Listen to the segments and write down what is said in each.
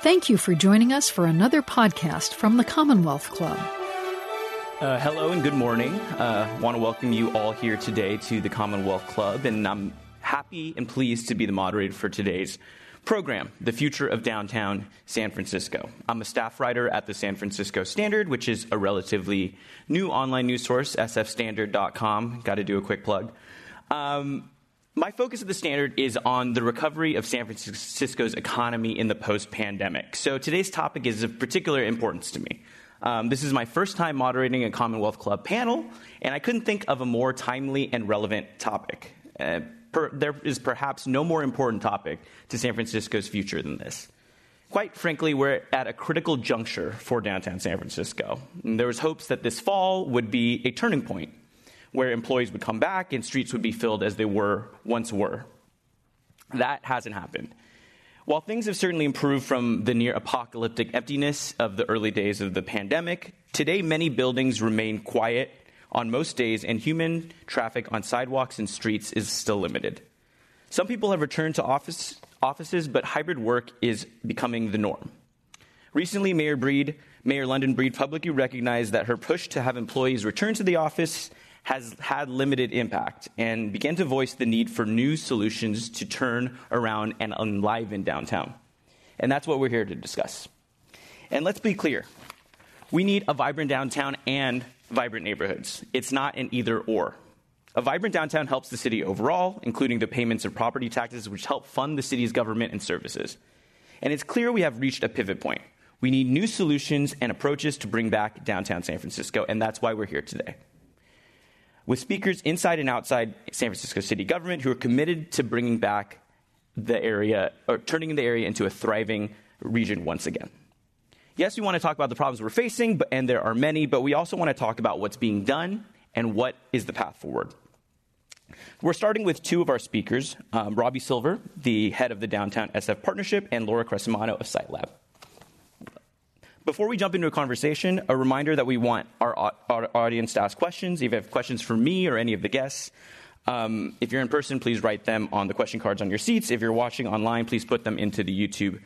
Thank you for joining us for another podcast from the Commonwealth Club. Uh, hello and good morning. I uh, want to welcome you all here today to the Commonwealth Club, and I'm happy and pleased to be the moderator for today's program, The Future of Downtown San Francisco. I'm a staff writer at the San Francisco Standard, which is a relatively new online news source, sfstandard.com. Got to do a quick plug. Um, my focus of the Standard is on the recovery of San Francisco's economy in the post pandemic. So today's topic is of particular importance to me. Um, this is my first time moderating a Commonwealth Club panel, and I couldn't think of a more timely and relevant topic. Uh, per, there is perhaps no more important topic to San Francisco's future than this. Quite frankly, we're at a critical juncture for downtown San Francisco. And there was hopes that this fall would be a turning point where employees would come back and streets would be filled as they were once were. That hasn't happened. While things have certainly improved from the near apocalyptic emptiness of the early days of the pandemic, today many buildings remain quiet on most days, and human traffic on sidewalks and streets is still limited. Some people have returned to office, offices, but hybrid work is becoming the norm. Recently, Mayor Breed, Mayor London Breed publicly recognized that her push to have employees return to the office has had limited impact and began to voice the need for new solutions to turn around and enliven downtown. And that's what we're here to discuss. And let's be clear we need a vibrant downtown and vibrant neighborhoods. It's not an either or. A vibrant downtown helps the city overall, including the payments of property taxes, which help fund the city's government and services. And it's clear we have reached a pivot point. We need new solutions and approaches to bring back downtown San Francisco, and that's why we're here today with speakers inside and outside San Francisco city government who are committed to bringing back the area or turning the area into a thriving region once again. Yes, we want to talk about the problems we're facing, but, and there are many, but we also want to talk about what's being done and what is the path forward. We're starting with two of our speakers um, Robbie Silver, the head of the Downtown SF Partnership, and Laura Crescimano of SiteLab. Before we jump into a conversation, a reminder that we want our, our audience to ask questions. If you have questions for me or any of the guests, um, if you're in person, please write them on the question cards on your seats. If you're watching online, please put them into the YouTube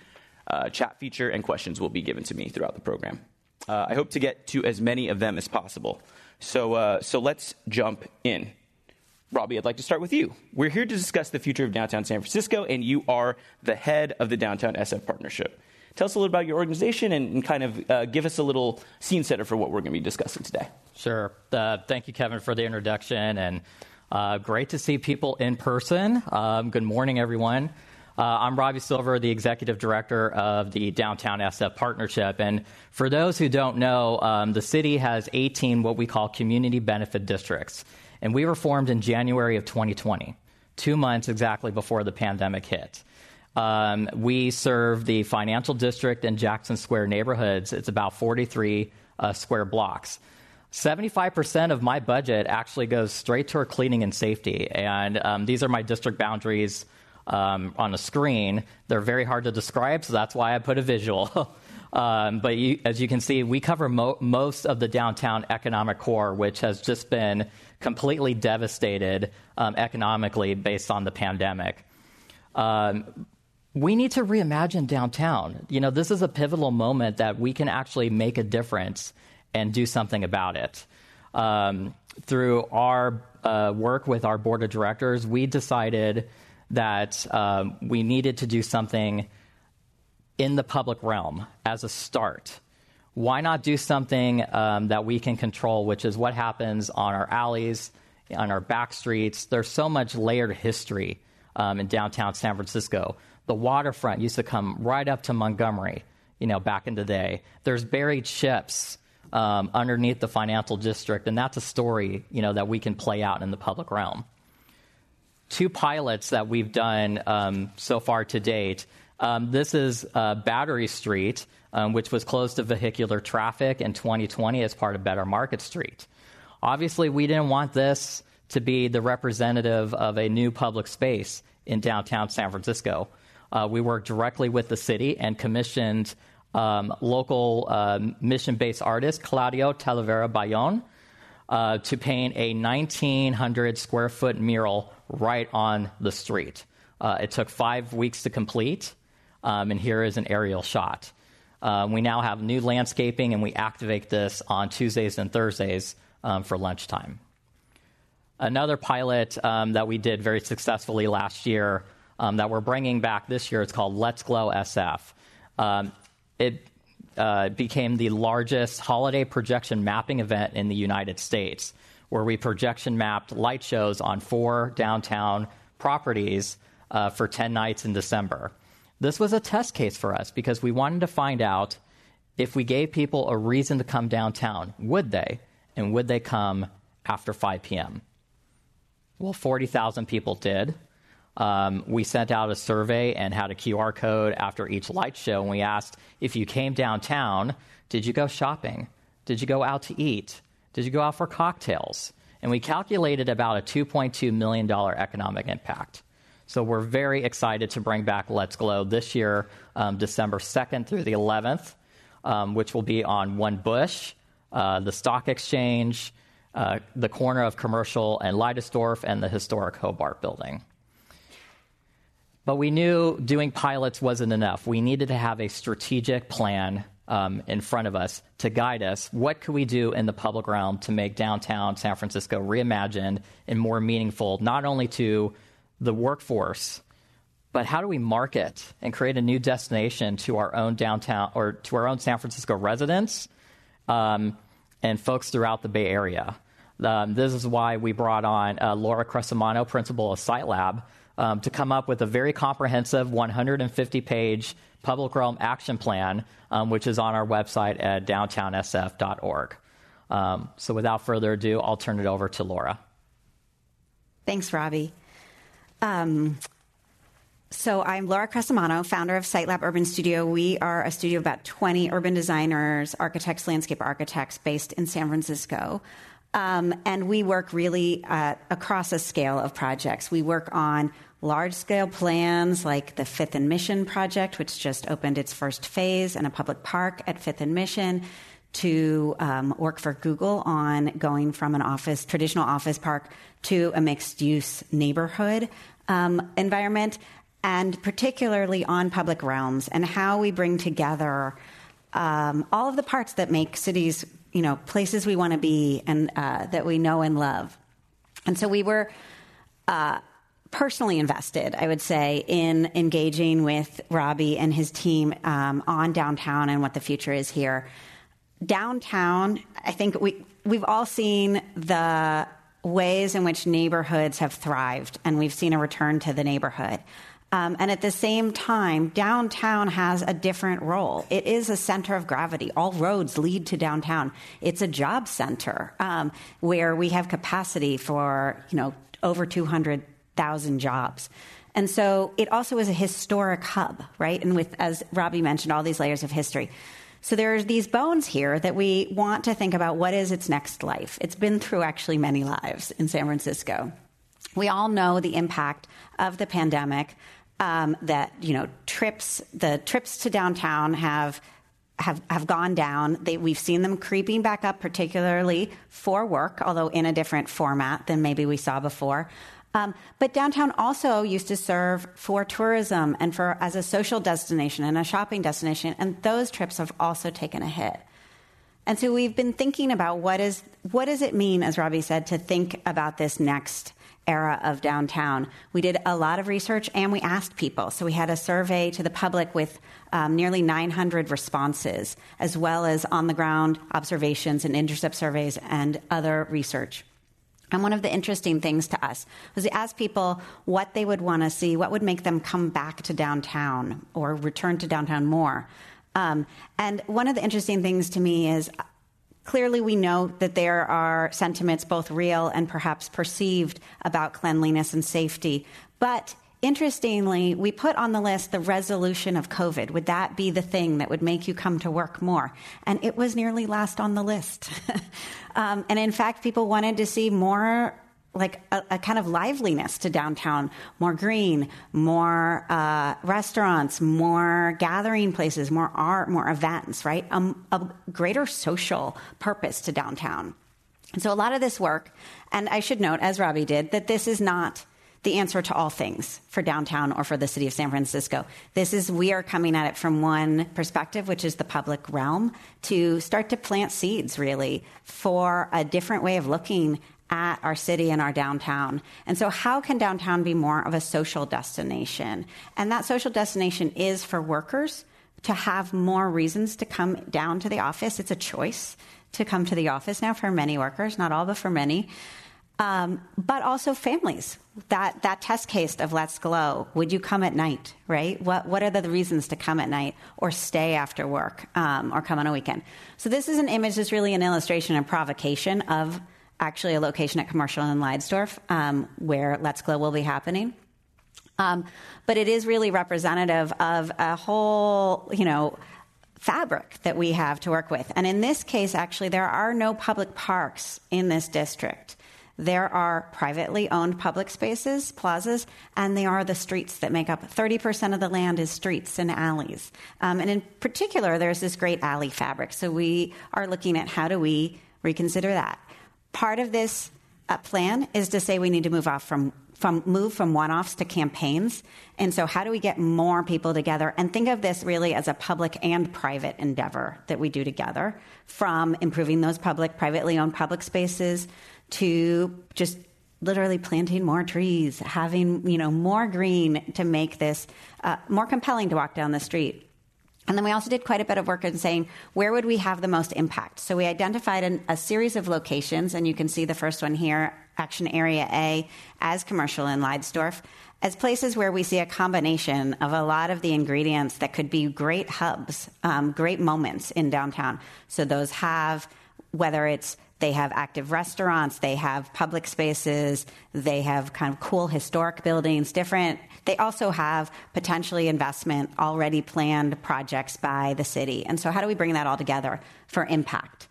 uh, chat feature, and questions will be given to me throughout the program. Uh, I hope to get to as many of them as possible. So, uh, so let's jump in. Robbie, I'd like to start with you. We're here to discuss the future of downtown San Francisco, and you are the head of the Downtown SF Partnership. Tell us a little about your organization and, and kind of uh, give us a little scene setter for what we're going to be discussing today. Sure. Uh, thank you, Kevin, for the introduction, and uh, great to see people in person. Um, good morning, everyone. Uh, I'm Robbie Silver, the executive director of the Downtown SF Partnership. And for those who don't know, um, the city has 18 what we call community benefit districts. And we were formed in January of 2020, two months exactly before the pandemic hit. Um, we serve the financial district and Jackson Square neighborhoods. It's about 43 uh, square blocks. 75% of my budget actually goes straight toward cleaning and safety. And um, these are my district boundaries um, on a screen. They're very hard to describe, so that's why I put a visual. um, but you, as you can see, we cover mo- most of the downtown economic core, which has just been completely devastated um, economically based on the pandemic. Um, we need to reimagine downtown. You know, this is a pivotal moment that we can actually make a difference and do something about it. Um, through our uh, work with our board of directors, we decided that um, we needed to do something in the public realm as a start. Why not do something um, that we can control, which is what happens on our alleys, on our back streets? There's so much layered history um, in downtown San Francisco the waterfront used to come right up to Montgomery, you know, back in the day. There's buried ships um, underneath the financial district, and that's a story, you know, that we can play out in the public realm. Two pilots that we've done um, so far to date. Um, this is uh, Battery Street, um, which was closed to vehicular traffic in 2020 as part of Better Market Street. Obviously, we didn't want this to be the representative of a new public space in downtown San Francisco. Uh, we worked directly with the city and commissioned um, local uh, mission based artist Claudio Talavera Ballón uh, to paint a 1,900 square foot mural right on the street. Uh, it took five weeks to complete. Um, and here is an aerial shot. Um, we now have new landscaping, and we activate this on Tuesdays and Thursdays um, for lunchtime. Another pilot um, that we did very successfully last year um, that we're bringing back this year, it's called Let's Glow SF. Um, it uh, became the largest holiday projection mapping event in the United States, where we projection mapped light shows on four downtown properties uh, for 10 nights in December. This was a test case for us because we wanted to find out if we gave people a reason to come downtown, would they? And would they come after 5 p.m.? Well, 40,000 people did. Um, we sent out a survey and had a QR code after each light show, and we asked if you came downtown, did you go shopping? Did you go out to eat? Did you go out for cocktails? And we calculated about a $2.2 million economic impact. So we're very excited to bring back Let's Glow this year, um, December 2nd through the 11th, um, which will be on One Bush, uh, the Stock Exchange, uh, the corner of Commercial and Leidesdorff, and the historic Hobart building. But we knew doing pilots wasn't enough. We needed to have a strategic plan um, in front of us to guide us. What could we do in the public realm to make downtown San Francisco reimagined and more meaningful, not only to the workforce, but how do we market and create a new destination to our own downtown or to our own San Francisco residents um, and folks throughout the Bay Area? Um, this is why we brought on uh, Laura Crescimano, principal of SiteLab, um, to come up with a very comprehensive 150 page public realm action plan, um, which is on our website at downtownsf.org. Um, so without further ado, I'll turn it over to Laura. Thanks, Robbie. Um, so I'm Laura Crescimano, founder of SiteLab Urban Studio. We are a studio of about 20 urban designers, architects, landscape architects based in San Francisco. Um, and we work really uh, across a scale of projects. We work on large scale plans like the Fifth and Mission project, which just opened its first phase in a public park at Fifth and Mission, to um, work for Google on going from an office, traditional office park, to a mixed use neighborhood um, environment, and particularly on public realms and how we bring together um, all of the parts that make cities, you know, places we want to be and uh, that we know and love. And so we were. Uh, personally invested, I would say, in engaging with Robbie and his team um, on downtown and what the future is here. Downtown, I think we we've all seen the ways in which neighborhoods have thrived, and we've seen a return to the neighborhood. Um, and at the same time, downtown has a different role. It is a center of gravity. All roads lead to downtown. It's a job center um, where we have capacity for you know over 200,000 jobs. And so it also is a historic hub, right? And with, as Robbie mentioned, all these layers of history. So there's these bones here that we want to think about what is its next life. It's been through actually many lives in San Francisco. We all know the impact of the pandemic. Um, that you know, trips the trips to downtown have have, have gone down. They, we've seen them creeping back up, particularly for work, although in a different format than maybe we saw before. Um, but downtown also used to serve for tourism and for as a social destination and a shopping destination, and those trips have also taken a hit. And so we've been thinking about what is what does it mean, as Robbie said, to think about this next era of downtown. We did a lot of research and we asked people. So we had a survey to the public with um, nearly 900 responses, as well as on the ground observations and intercept surveys and other research. And one of the interesting things to us was to ask people what they would want to see, what would make them come back to downtown or return to downtown more. Um, and one of the interesting things to me is clearly we know that there are sentiments, both real and perhaps perceived, about cleanliness and safety. But Interestingly, we put on the list the resolution of COVID. Would that be the thing that would make you come to work more? And it was nearly last on the list. um, and in fact, people wanted to see more like a, a, kind of liveliness to downtown, more green, more uh, restaurants, more gathering places, more art, more events, right? Um, a greater social purpose to downtown. And so a lot of this work, and I should note, as Robbie did, that this is not the answer to all things for downtown or for the city of San Francisco. This is, we are coming at it from one perspective, which is the public realm, to start to plant seeds really for a different way of looking at our city and our downtown. And so, how can downtown be more of a social destination? And that social destination is for workers to have more reasons to come down to the office. It's a choice to come to the office now for many workers, not all, but for many. Um, but also families. That that test case of Let's Glow. Would you come at night? Right? What what are the reasons to come at night or stay after work um, or come on a weekend? So this is an image that's really an illustration and provocation of actually a location at Commercial in Leidesdorff um, where Let's Glow will be happening. Um, but it is really representative of a whole, you know, fabric that we have to work with. And in this case, actually, there are no public parks in this district. There are privately owned public spaces, plazas, and they are the streets that make up 30% of the land is streets and alleys. Um, and in particular, there's this great alley fabric. So we are looking at how do we reconsider that. Part of this uh, plan is to say we need to move off from from move from one-offs to campaigns. And so how do we get more people together and think of this really as a public and private endeavor that we do together from improving those public privately owned public spaces to just literally planting more trees, having, you know, more green to make this uh, more compelling to walk down the street. And then we also did quite a bit of work in saying where would we have the most impact. So we identified an, a series of locations, and you can see the first one here, Action Area A, as commercial in Leidesdorff, as places where we see a combination of a lot of the ingredients that could be great hubs, um, great moments in downtown. So those have whether it's they have active restaurants, they have public spaces, they have kind of cool historic buildings, different. They also have potentially investment already planned projects by the city. And so, how do we bring that all together for impact?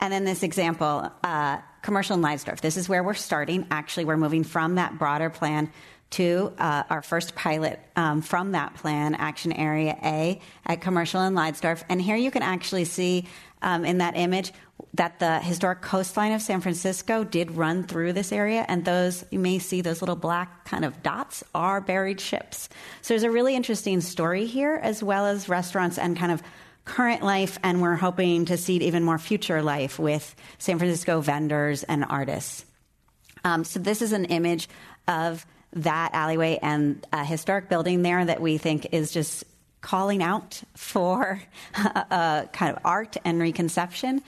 And then this example, uh, commercial in Leidesdorff. This is where we're starting. Actually, we're moving from that broader plan to uh, our first pilot um, from that plan, Action Area A at Commercial in Leidesdorff. And here you can actually see um, in that image that the historic coastline of San Francisco did run through this area, and those you may see those little black kind of dots are buried ships. So there's a really interesting story here, as well as restaurants and kind of current life, and we're hoping to see even more future life with San Francisco vendors and artists. Um, so this is an image of that alleyway and a historic building there that we think is just calling out for a kind of art and reconception.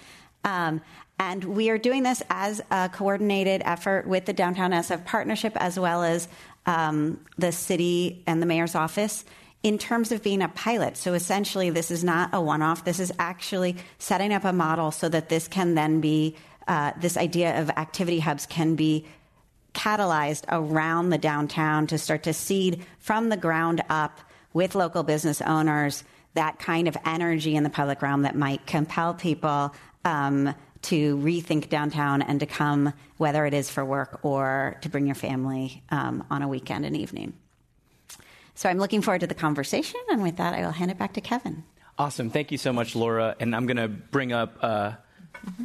Um, and we are doing this as a coordinated effort with the Downtown SF Partnership as well as um, the city and the mayor's office in terms of being a pilot. So essentially, this is not a one off. This is actually setting up a model so that this can then be, uh, this idea of activity hubs can be catalyzed around the downtown to start to seed from the ground up with local business owners that kind of energy in the public realm that might compel people um, to rethink downtown and to come, whether it is for work or to bring your family um, on a weekend and evening. So I'm looking forward to the conversation, and with that, I will hand it back to Kevin. Awesome. Thank you so much, Laura. And I'm going to bring up uh,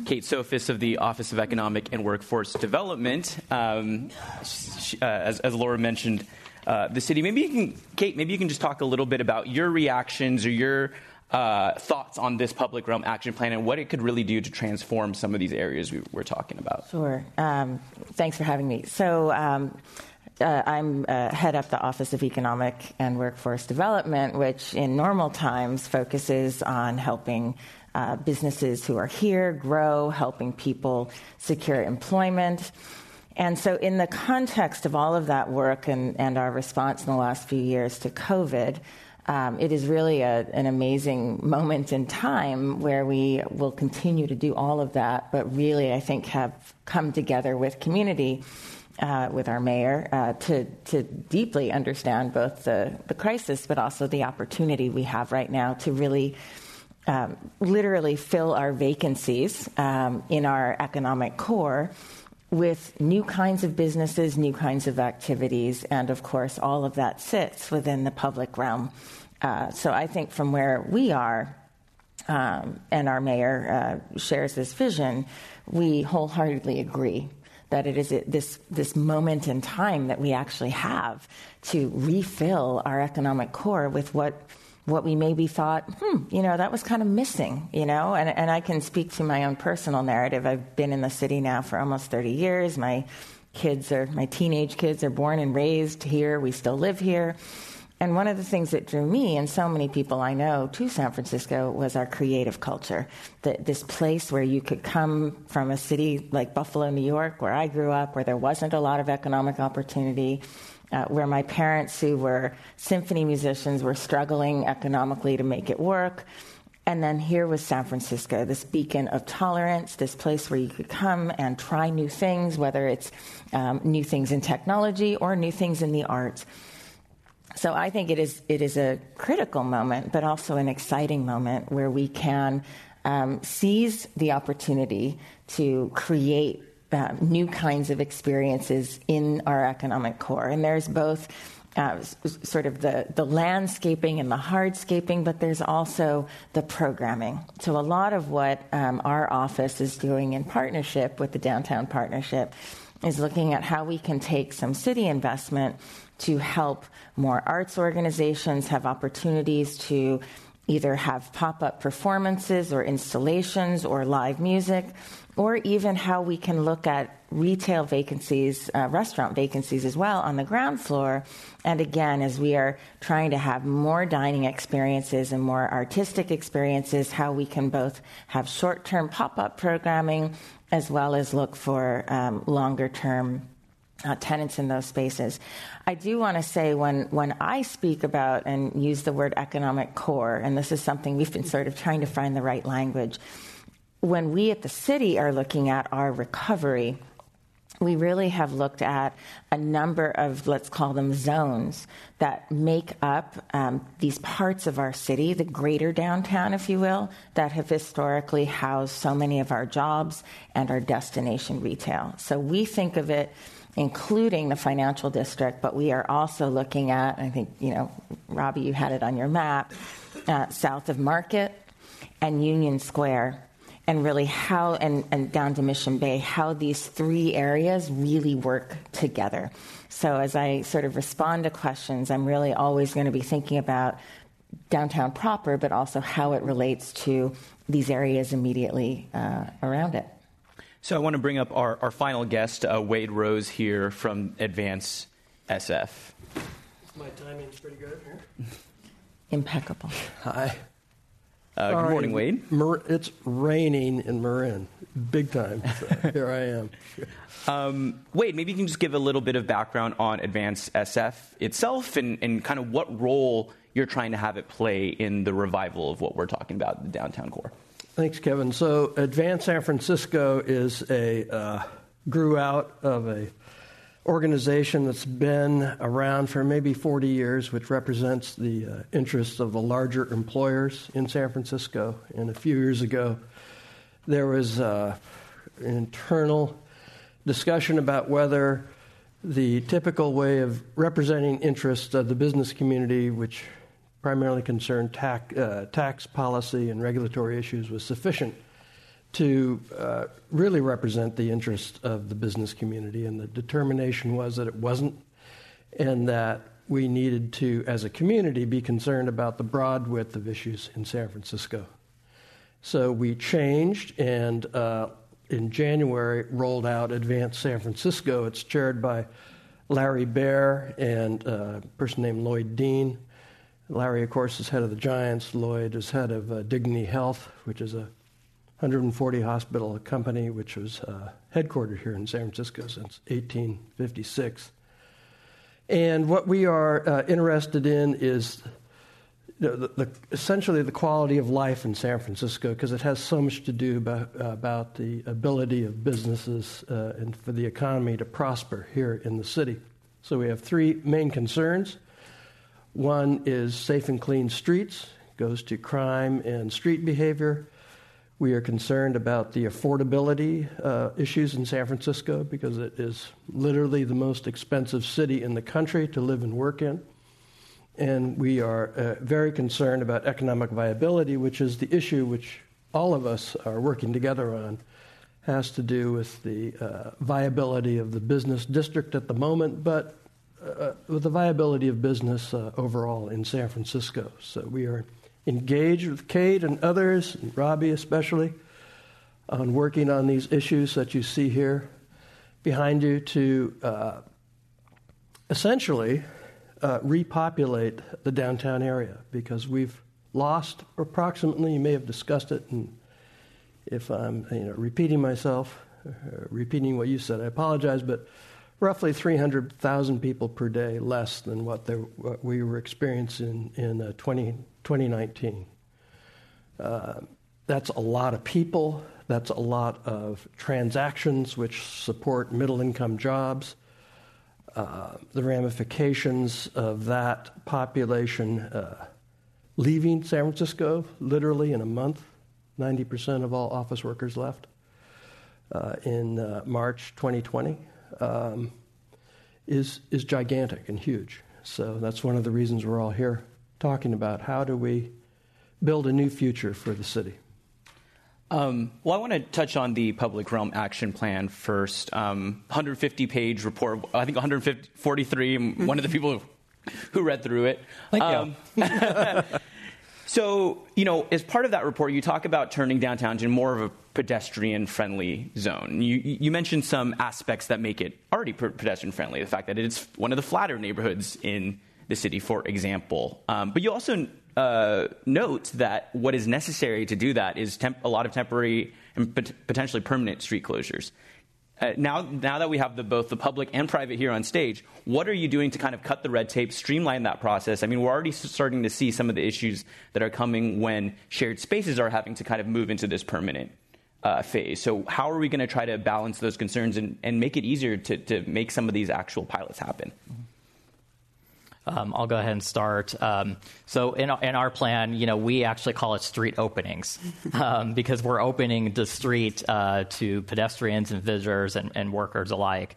Kate Sofis of the Office of Economic and Workforce Development. Um, she, uh, as, as, Laura mentioned, uh, the city. Maybe you can, Kate, maybe you can just talk a little bit about your reactions or your uh, thoughts on this public realm action plan and what it could really do to transform some of these areas we were talking about. Sure. Um, thanks for having me. So, um, uh, I'm uh, head up the Office of Economic and Workforce Development, which in normal times focuses on helping uh, businesses who are here grow, helping people secure employment. And so, in the context of all of that work and, and our response in the last few years to COVID, um, it is really a, an amazing moment in time where we will continue to do all of that, but really, I think, have come together with community, uh, with our mayor, uh, to, to deeply understand both the, the crisis, but also the opportunity we have right now to really. Um, literally fill our vacancies um, in our economic core with new kinds of businesses, new kinds of activities, and of course, all of that sits within the public realm. Uh, so I think from where we are, um, and our mayor uh, shares this vision, we wholeheartedly agree that it is this, this moment in time that we actually have to refill our economic core with what what we maybe thought, hmm, you know, that was kind of missing, you know? And, and I can speak to my own personal narrative. I've been in the city now for almost 30 years. My kids are, my teenage kids are born and raised here. We still live here. And one of the things that drew me and so many people I know to San Francisco was our creative culture. The, this place where you could come from a city like Buffalo, New York, where I grew up, where there wasn't a lot of economic opportunity, uh, where my parents, who were symphony musicians, were struggling economically to make it work. And then here was San Francisco, this beacon of tolerance, this place where you could come and try new things, whether it's um, new things in technology or new things in the arts. So I think it is it is a critical moment, but also an exciting moment where we can um, seize the opportunity to create uh, new kinds of experiences in our economic core. And there's both uh, sort of the, the landscaping and the hardscaping, but there's also the programming. So, a lot of what um, our office is doing in partnership with the Downtown Partnership is looking at how we can take some city investment to help more arts organizations have opportunities to either have pop up performances or installations or live music, or even how we can look at retail vacancies, uh, restaurant vacancies as well on the ground floor. And again, as we are trying to have more dining experiences and more artistic experiences, how we can both have short term pop up programming as well as look for um, longer term uh, tenants in those spaces. I do want to say when, when I speak about and use the word economic core, and this is something we've been sort of trying to find the right language, when we at the city are looking at our recovery, we really have looked at a number of, let's call them zones, that make up um, these parts of our city, the greater downtown, if you will, that have historically housed so many of our jobs and our destination retail. So we think of it including the financial district, but we are also looking at, I think, you know, Robbie, you had it on your map, uh, south of Market and Union Square, and really how, and, and down to Mission Bay, how these three areas really work together. So as I sort of respond to questions, I'm really always going to be thinking about downtown proper, but also how it relates to these areas immediately uh, around it. So I want to bring up our, our final guest, uh, Wade Rose, here from Advance SF. My timing's pretty good here. Impeccable. Hi. Uh, good morning, Wade. It's raining in Marin, big time. So here I am. Um, Wade, maybe you can just give a little bit of background on Advance SF itself and, and kind of what role you're trying to have it play in the revival of what we're talking about, the downtown core. Thanks, Kevin. So, Advance San Francisco is a uh, grew out of a organization that's been around for maybe 40 years, which represents the uh, interests of the larger employers in San Francisco. And a few years ago, there was uh, an internal discussion about whether the typical way of representing interests of the business community, which primarily concerned tax, uh, tax policy and regulatory issues, was sufficient to uh, really represent the interest of the business community. And the determination was that it wasn't, and that we needed to, as a community, be concerned about the broad width of issues in San Francisco. So we changed and uh, in January rolled out Advance San Francisco. It's chaired by Larry Baer and uh, a person named Lloyd Dean. Larry, of course, is head of the Giants. Lloyd is head of uh, Dignity Health, which is a 140 hospital company which was uh, headquartered here in San Francisco since 1856. And what we are uh, interested in is the, the, essentially the quality of life in San Francisco because it has so much to do about, about the ability of businesses uh, and for the economy to prosper here in the city. So we have three main concerns. One is safe and clean streets, goes to crime and street behavior. We are concerned about the affordability uh, issues in San Francisco because it is literally the most expensive city in the country to live and work in. And we are uh, very concerned about economic viability, which is the issue which all of us are working together on. has to do with the uh, viability of the business district at the moment, but uh, with the viability of business uh, overall in San Francisco. So we are engaged with Kate and others, and Robbie especially, on working on these issues that you see here behind you to uh, essentially uh, repopulate the downtown area because we've lost approximately, you may have discussed it, and if I'm you know, repeating myself, uh, repeating what you said, I apologize, but roughly 300,000 people per day less than what, there, what we were experiencing in uh, 20, 2019. Uh, that's a lot of people. That's a lot of transactions which support middle income jobs. Uh, the ramifications of that population uh, leaving San Francisco literally in a month. 90% of all office workers left uh, in uh, March 2020 um, is, is gigantic and huge. So that's one of the reasons we're all here talking about how do we build a new future for the city. Um, well, I want to touch on the public realm action plan first. Um, 150 page report, I think 143. One of the people who read through it. Thank um, you. so, you know, as part of that report, you talk about turning downtown into more of a pedestrian friendly zone. You, you mentioned some aspects that make it already pedestrian friendly, the fact that it's one of the flatter neighborhoods in the city, for example. Um, but you also uh, note that what is necessary to do that is temp- a lot of temporary and pot- potentially permanent street closures. Uh, now, now that we have the, both the public and private here on stage, what are you doing to kind of cut the red tape, streamline that process? I mean, we're already starting to see some of the issues that are coming when shared spaces are having to kind of move into this permanent uh, phase. So, how are we going to try to balance those concerns and, and make it easier to, to make some of these actual pilots happen? Mm-hmm. Um, I'll go ahead and start. Um, so in, in our plan, you know, we actually call it street openings um, because we're opening the street uh, to pedestrians and visitors and, and workers alike.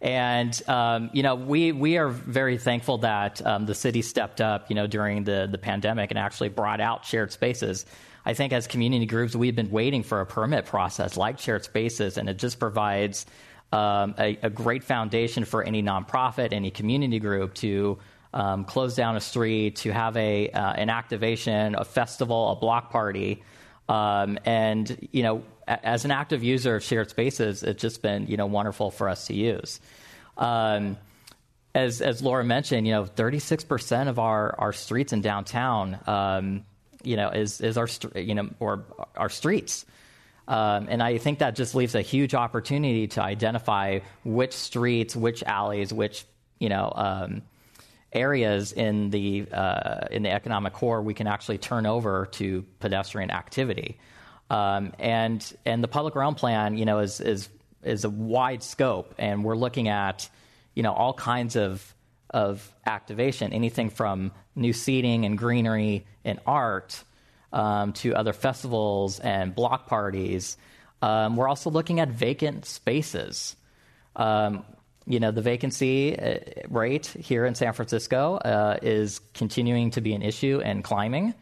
And um, you know, we we are very thankful that um, the city stepped up, you know, during the the pandemic and actually brought out shared spaces. I think as community groups, we've been waiting for a permit process like shared spaces, and it just provides um, a, a, great foundation for any nonprofit, any community group to um, close down a street, to have a uh, an activation, a festival, a block party, um, and you know, as an active user of shared spaces, it's just been you know wonderful for us to use. Um, as as Laura mentioned, you know, 36 percent of our our streets in downtown, um, you know, is is our you know or our streets. Um, and I think that just leaves a huge opportunity to identify which streets, which alleys, which you know um, areas in the uh, in the economic core we can actually turn over to pedestrian activity. Um, and and the public realm plan, you know, is is is a wide scope, and we're looking at you know all kinds of of activation, anything from new seating and greenery and art um, to other festivals and block parties. Um, we're also looking at vacant spaces. Um, you know, the vacancy uh, rate here in San Francisco uh, is continuing to be an issue and climbing.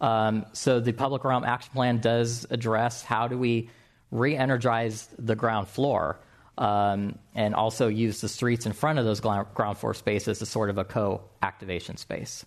Um, so the public realm action plan does address how do we re-energize the ground floor um, and also use the streets in front of those ground floor spaces as sort of a co-activation space.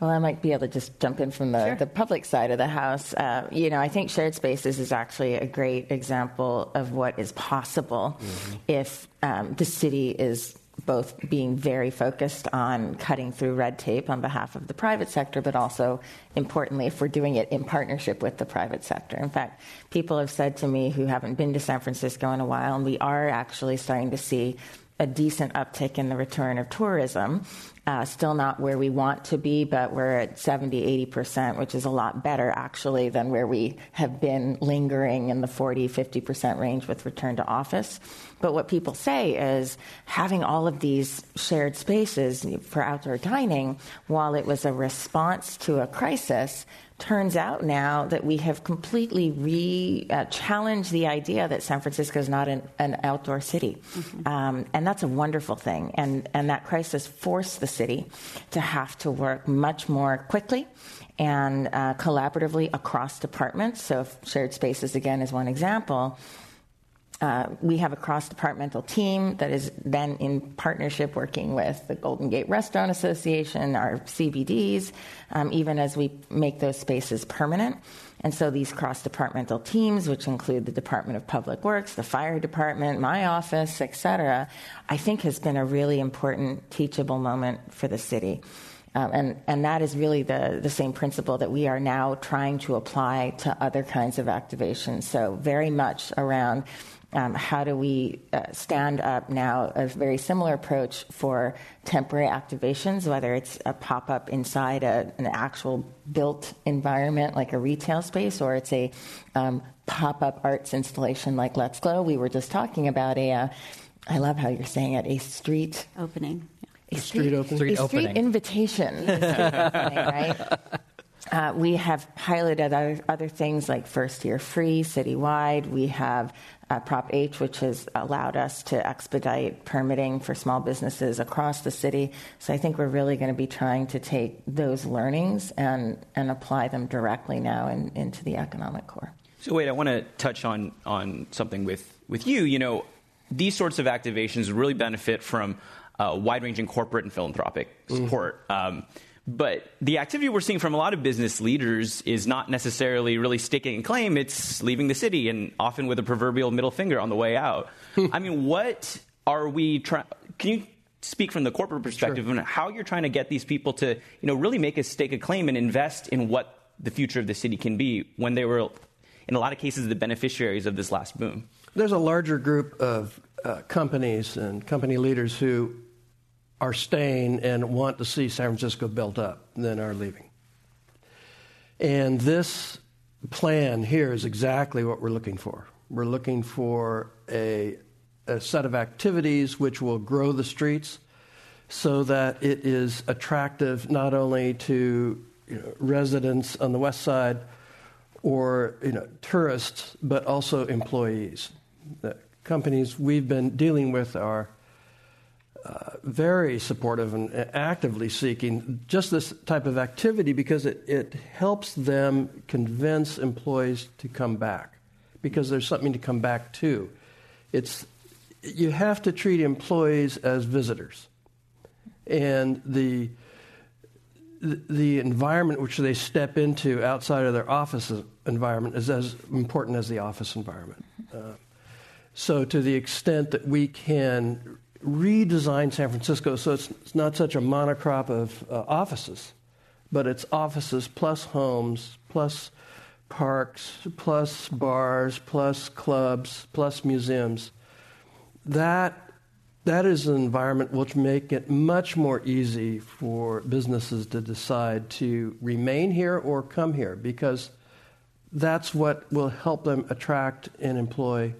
Well, I might be able to just jump in from the, sure. the public side of the house. Uh, you know, I think shared spaces is actually a great example of what is possible mm-hmm. if um, the city is both being very focused on cutting through red tape on behalf of the private sector, but also, importantly, if we're doing it in partnership with the private sector. In fact, people have said to me who haven't been to San Francisco in a while, and we are actually starting to see a decent uptick in the return of tourism. Uh, still not where we want to be, but we're at 70, 80%, which is a lot better actually than where we have been lingering in the 40, 50% range with return to office. But what people say is having all of these shared spaces for outdoor dining, while it was a response to a crisis, turns out now that we have completely re uh, challenged the idea that San Francisco is not an, an outdoor city. Mm-hmm. Um, and that's a wonderful thing. And, and that crisis forced the city to have to work much more quickly and uh, collaboratively across departments. So, shared spaces again is one example. Uh, we have a cross departmental team that is then in partnership working with the Golden Gate Restaurant Association, our CBDs, um, even as we make those spaces permanent. And so these cross departmental teams, which include the Department of Public Works, the fire department, my office, et cetera, I think has been a really important teachable moment for the city. Um, and, and that is really the, the same principle that we are now trying to apply to other kinds of activations. So, very much around um, how do we uh, stand up now a very similar approach for temporary activations, whether it's a pop up inside a, an actual built environment like a retail space or it's a um, pop up arts installation like Let's Glow. We were just talking about a. Uh, I love how you're saying it, a street opening. A street, street opening. Street a opening. street invitation. right? Uh, we have piloted other, other, things like first year free citywide. We have uh, Prop H, which has allowed us to expedite permitting for small businesses across the city. So I think we're really going to be trying to take those learnings and, and apply them directly now in, into the economic core. So wait, I want to touch on on something with with you. You know, these sorts of activations really benefit from uh, wide-ranging corporate and philanthropic support. Mm. Um, but the activity we're seeing from a lot of business leaders is not necessarily really sticking a claim. It's leaving the city and often with a proverbial middle finger on the way out. I mean, what are we trying? Can you speak from the corporate perspective sure. on how you're trying to get these people to, you know, really make a stake a claim and invest in what the future of the city can be when they were, in a lot of cases, the beneficiaries of this last boom? There's a larger group of uh, companies and company leaders who are staying and want to see San Francisco built up than are leaving. And this plan here is exactly what we're looking for. We're looking for a, a set of activities which will grow the streets so that it is attractive not only to you know, residents on the west side or you know, tourists, but also employees. The companies we've been dealing with are very supportive and actively seeking just this type of activity because it, it helps them convince employees to come back because there's something to come back to. It's, you have to treat employees as visitors. And the, the environment which they step into outside of their office environment is as important as the office environment. Uh, so, to the extent that we can redesign San Francisco so it's, it's not such a monocrop of uh, offices, but it's offices plus homes, plus parks, plus bars, plus clubs, plus museums. That that is an environment which make it much more easy for businesses to decide to remain here or come here because that's what will help them attract and employ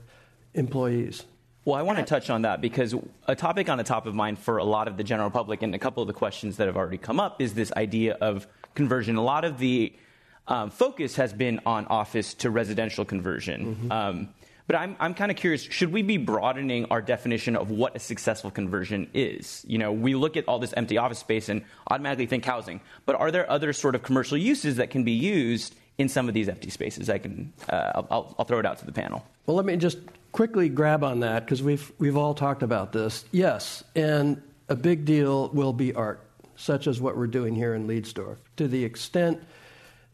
employees. Well, I want to touch on that because a topic on the top of mind for a lot of the general public and a couple of the questions that have already come up is this idea of conversion. A lot of the um, focus has been on office to residential conversion. Mm-hmm. Um, but I'm, I'm kind of curious should we be broadening our definition of what a successful conversion is? You know, we look at all this empty office space and automatically think housing, but are there other sort of commercial uses that can be used in some of these empty spaces? I can, uh, I'll, I'll throw it out to the panel. Well, let me just quickly grab on that because we've, we've all talked about this. Yes, and a big deal will be art, such as what we're doing here in Leidesdorff. To the extent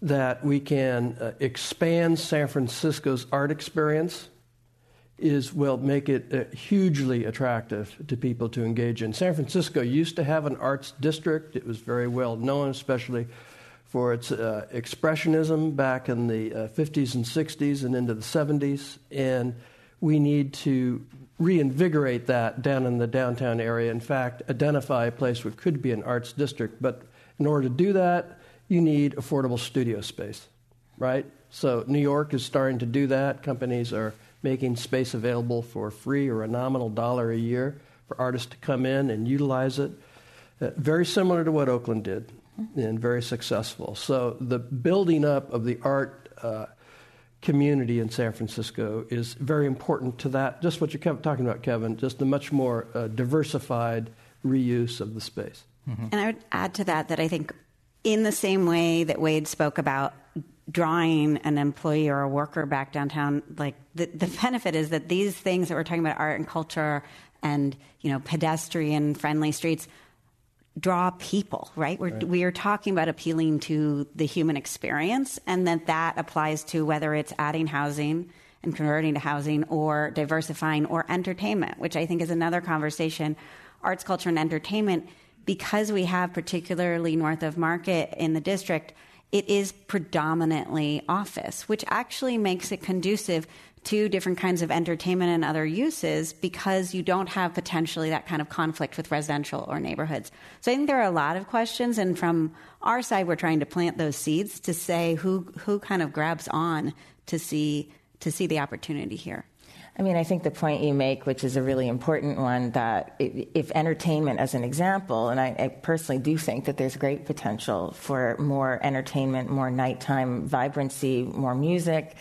that we can uh, expand San Francisco's art experience, is will make it uh, hugely attractive to people to engage in. San Francisco used to have an arts district. It was very well known, especially for its uh, expressionism back in the uh, 50s and 60s and into the 70s. And we need to reinvigorate that down in the downtown area. In fact, identify a place where could be an arts district. But in order to do that, you need affordable studio space, right? So New York is starting to do that. Companies are making space available for free or a nominal dollar a year for artists to come in and utilize it. Uh, very similar to what Oakland did and very successful. So the building up of the art uh, community in San Francisco is very important to that. Just what you're talking about, Kevin, just the much more uh, diversified reuse of the space. Mm-hmm. And I would add to that that I think, in the same way that Wade spoke about drawing an employee or a worker back downtown, like the, the benefit is that these things that we're talking about, art and culture and you know pedestrian friendly streets, draw people, right? We're, right. we are talking about appealing to the human experience, and that that applies to whether it's adding housing and converting to housing or diversifying or entertainment, which I think is another conversation. Arts, culture, and entertainment, because we have particularly north of Market in the district, it is predominantly office, which actually makes it conducive to different kinds of entertainment and other uses because you don't have potentially that kind of conflict with residential or neighborhoods. So I think there are a lot of questions, and from our side, we're trying to plant those seeds to say who who kind of grabs on to see to see the opportunity here. I mean, I think the point you make, which is a really important one, that if entertainment, as an example, and I, I, personally do think that there's great potential for more entertainment, more nighttime vibrancy, more music,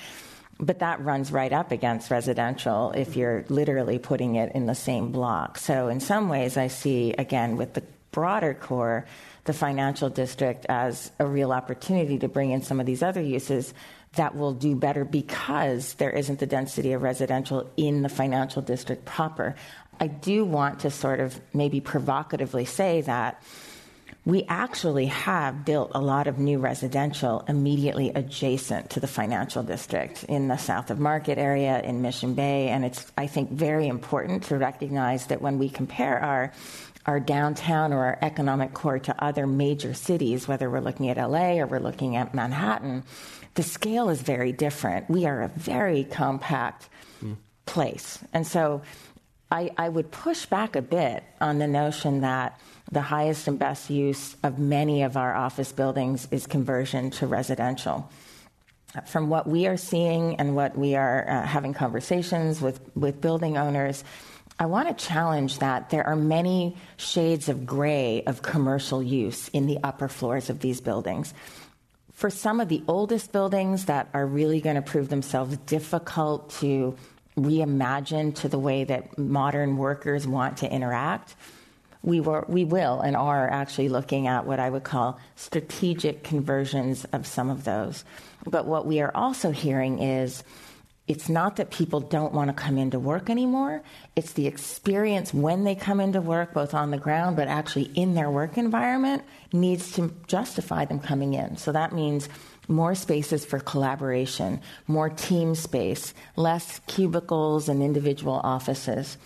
but that runs right up against residential if you're literally putting it in the same block. So, in some ways, I see, again, with the broader core, the financial district as a real opportunity to bring in some of these other uses that will do better because there isn't the density of residential in the financial district proper. I do want to sort of maybe provocatively say that we actually have built a lot of new residential immediately adjacent to the financial district in the south of Market area, in Mission Bay, and it's, I think, very important to recognize that when we compare our our downtown or our economic core to other major cities, whether we're looking at LA or we're looking at Manhattan, the scale is very different. We are a very compact mm. place. And so I, I would push back a bit on the notion that the highest and best use of many of our office buildings is conversion to residential. From what we are seeing and what we are uh, having conversations with, with building owners, I want to challenge that there are many shades of gray of commercial use in the upper floors of these buildings. For some of the oldest buildings that are really going to prove themselves difficult to reimagine to the way that modern workers want to interact, we, were, we will and are actually looking at what I would call strategic conversions of some of those. But what we are also hearing is it's not that people don't want to come into work anymore. It's the experience when they come into work, both on the ground, but actually in their work environment, needs to justify them coming in. So that means more spaces for collaboration, more team space, less cubicles and individual offices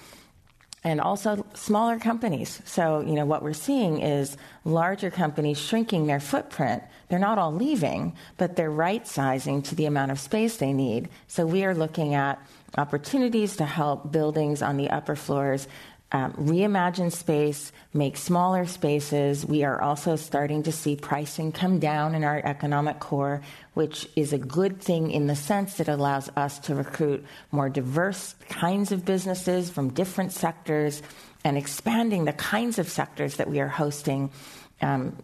and also smaller companies. So, you know, what we're seeing is larger companies shrinking their footprint. They're not all leaving, but they're right sizing to the amount of space they need. So, we are looking at opportunities to help buildings on the upper floors um, reimagine space, make smaller spaces. We are also starting to see pricing come down in our economic core, which is a good thing in the sense that it allows us to recruit more diverse kinds of businesses from different sectors and expanding the kinds of sectors that we are hosting. Um,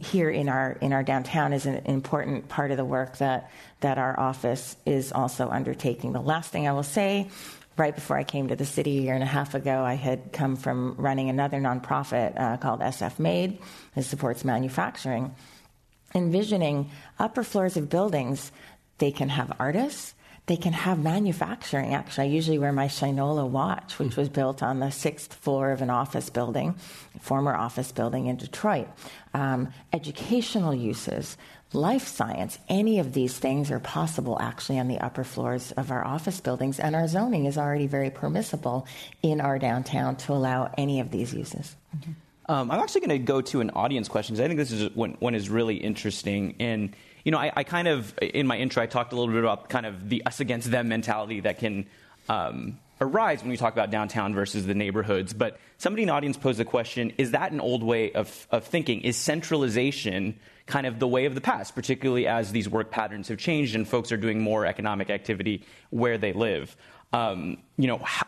here in our in our downtown is an important part of the work that that our office is also undertaking. The last thing I will say right before I came to the city a year and a half ago, I had come from running another nonprofit uh, called SF Made that supports manufacturing, envisioning upper floors of buildings. They can have artists, they can have manufacturing. Actually, I usually wear my Shinola watch, which was built on the sixth floor of an office building, former office building in Detroit. Um, educational uses, life science, any of these things are possible actually on the upper floors of our office buildings, and our zoning is already very permissible in our downtown to allow any of these uses. Um, I'm actually going to go to an audience question because I think this is one, one is really interesting. And you know, I, I, kind of in my intro I talked a little bit about kind of the us against them mentality that can. Um, arise when we talk about downtown versus the neighborhoods. But somebody in the audience posed the question is that an old way of, of thinking? Is centralization kind of the way of the past, particularly as these work patterns have changed and folks are doing more economic activity where they live. Um, you know, how,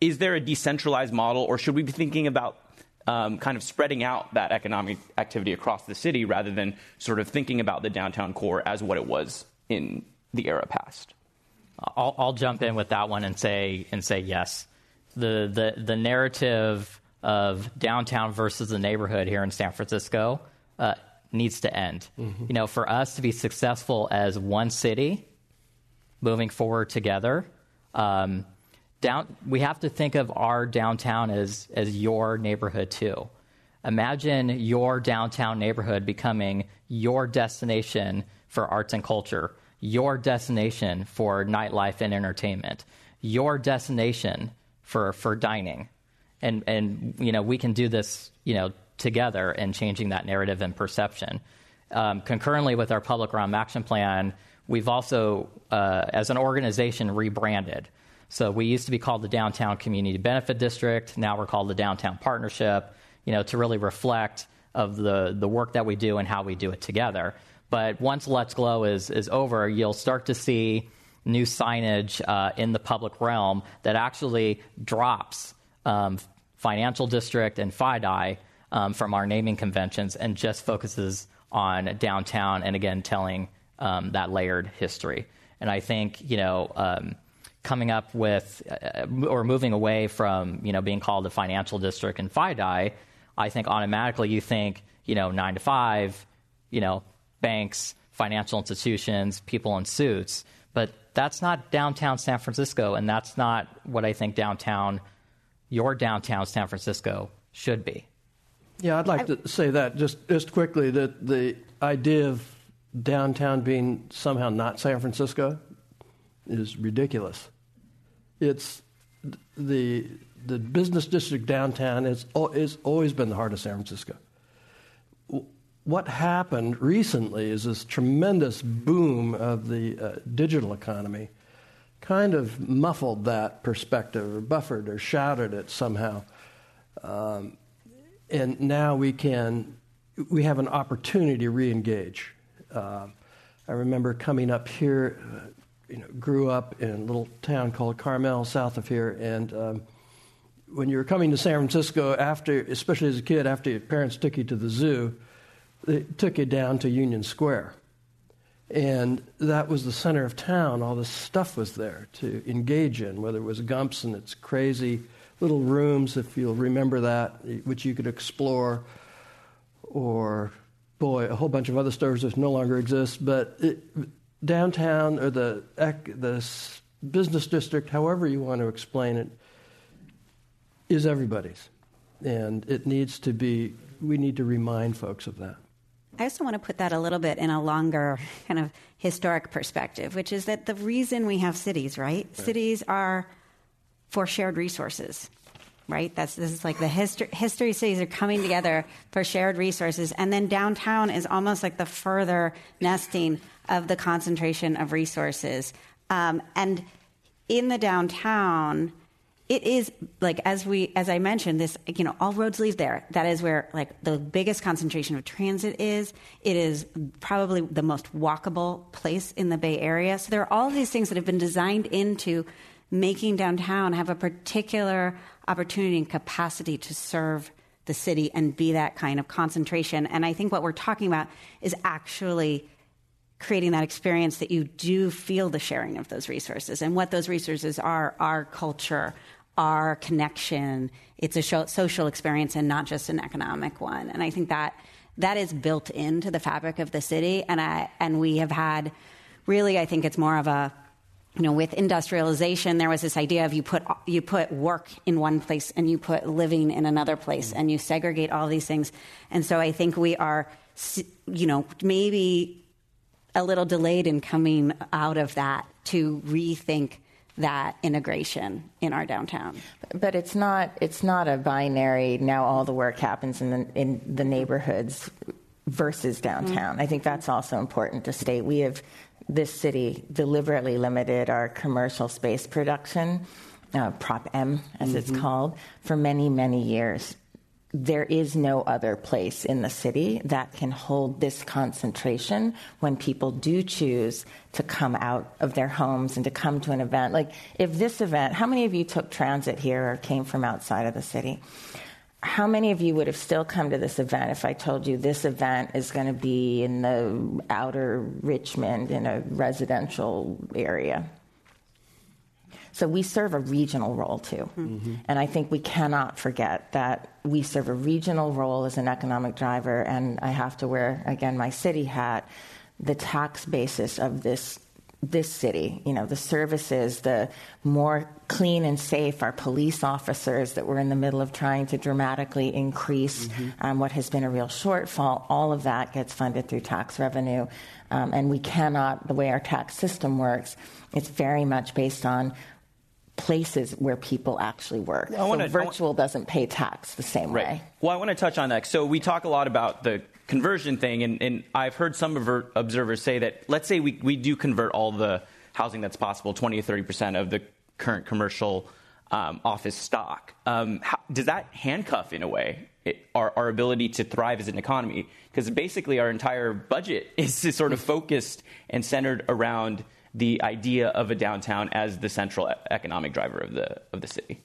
is there a decentralized model, or should we be thinking about um, kind of spreading out that economic activity across the city rather than sort of thinking about the downtown core as what it was in the era past? I'll, I'll jump in with that one and say and say yes. The the the narrative of downtown versus the neighborhood here in San Francisco uh, needs to end. Mm-hmm. You know, for us to be successful as one city, moving forward together, um, down, we have to think of our downtown as as your neighborhood too. Imagine your downtown neighborhood becoming your destination for arts and culture, your destination for nightlife and entertainment, your destination for, for dining. And, and, you know, we can do this, you know, together in changing that narrative and perception. Um, concurrently with our public realm action plan, we've also, uh, as an organization, rebranded. So we used to be called the Downtown Community Benefit District. Now we're called the Downtown Partnership you know, to really reflect of the, the work that we do and how we do it together. But once Let's Glow is, is over, you'll start to see new signage uh, in the public realm that actually drops um, Financial District and FIDI um, from our naming conventions and just focuses on downtown and again telling um, that layered history. And I think, you know, um, coming up with uh, or moving away from, you know, being called the Financial District and FIDI I think automatically you think, you know, nine to five, you know, banks, financial institutions, people in suits. But that's not downtown San Francisco, and that's not what I think downtown, your downtown San Francisco should be. Yeah, I'd like I, to say that just, just quickly that the idea of downtown being somehow not San Francisco is ridiculous. It's the the business district downtown has, has always been the heart of San Francisco. What happened recently is this tremendous boom of the uh, digital economy kind of muffled that perspective or buffered or shouted it somehow. Um, and now we can, we have an opportunity to re engage. Uh, I remember coming up here, uh, you know, grew up in a little town called Carmel, south of here, and um, when you were coming to San Francisco after, especially as a kid, after your parents took you to the zoo, they took you down to Union Square. And that was the center of town. All this stuff was there to engage in, whether it was Gumps and its crazy little rooms, if you'll remember that, which you could explore, or, boy, a whole bunch of other stores that no longer exist. But it, downtown or the, the business district, however you want to explain it, is everybody's. And it needs to be, we need to remind folks of that. I also want to put that a little bit in a longer kind of historic perspective, which is that the reason we have cities, right? right. Cities are for shared resources, right? That's this is like the history. History cities are coming together for shared resources, and then downtown is almost like the further nesting of the concentration of resources. Um, and in the downtown, it is like as we as i mentioned this you know all roads lead there that is where like the biggest concentration of transit is it is probably the most walkable place in the bay area so there are all these things that have been designed into making downtown have a particular opportunity and capacity to serve the city and be that kind of concentration and i think what we're talking about is actually creating that experience that you do feel the sharing of those resources and what those resources are our culture our connection. It's a social experience and not just an economic one. And I think that that is built into the fabric of the city. And I and we have had really, I think it's more of a you know, with industrialization, there was this idea of you put you put work in one place and you put living in another place, mm. and you segregate all these things. And so I think we are, you know, maybe a little delayed in coming out of that to rethink that integration in our downtown. But it's not it's not a binary now all the work happens in the in the neighborhoods versus downtown. Mm-hmm. I think that's also important to state. We have this city deliberately limited our commercial space production, uh, Prop M as mm-hmm. it's called, for many many years there is no other place in the city that can hold this concentration when people do choose to come out of their homes and to come to an event. Like, if this event, how many of you took transit here or came from outside of the city? How many of you would have still come to this event if I told you this event is going to be in the outer Richmond in a residential area? So we serve a regional role too. Mm-hmm. And I think we cannot forget that we serve a regional role as an economic driver. And I have to wear, again, my city hat. The tax basis of this this city, you know, the services, the more clean and safe our police officers that we're in the middle of trying to dramatically increase mm-hmm. um, what has been a real shortfall, all of that gets funded through tax revenue. Um, and we cannot, the way our tax system works, it's very much based on places where people actually work. Well, wanna, so virtual doesn't pay tax the same right. way. Well, I want to touch on that. So we talk a lot about the conversion thing, and, and I've heard some observers say that let's say we, we do convert all the housing that's possible, 20 or 30 percent of the current commercial um, office stock. Um, how, does that handcuff, in a way, it, our, our ability to thrive as an economy? Because basically, our entire budget is sort of focused and centered around the idea of a downtown as the central economic driver of the of the city.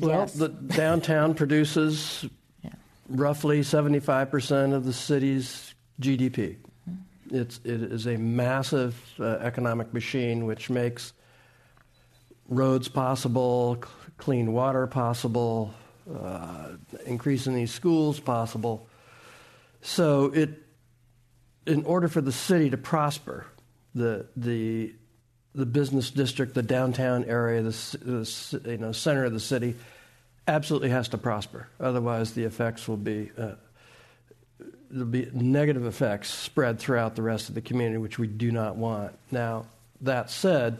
Well, yes. the downtown produces yeah. Roughly 75% of the city's GDP. It's, it is a massive uh, economic machine which makes roads possible, c- clean water possible, uh, increasing these schools possible. So it, in order for the city to prosper, the the the business district, the downtown area, the, the you know center of the city, absolutely has to prosper. Otherwise, the effects will be uh, there'll be negative effects spread throughout the rest of the community, which we do not want. Now, that said,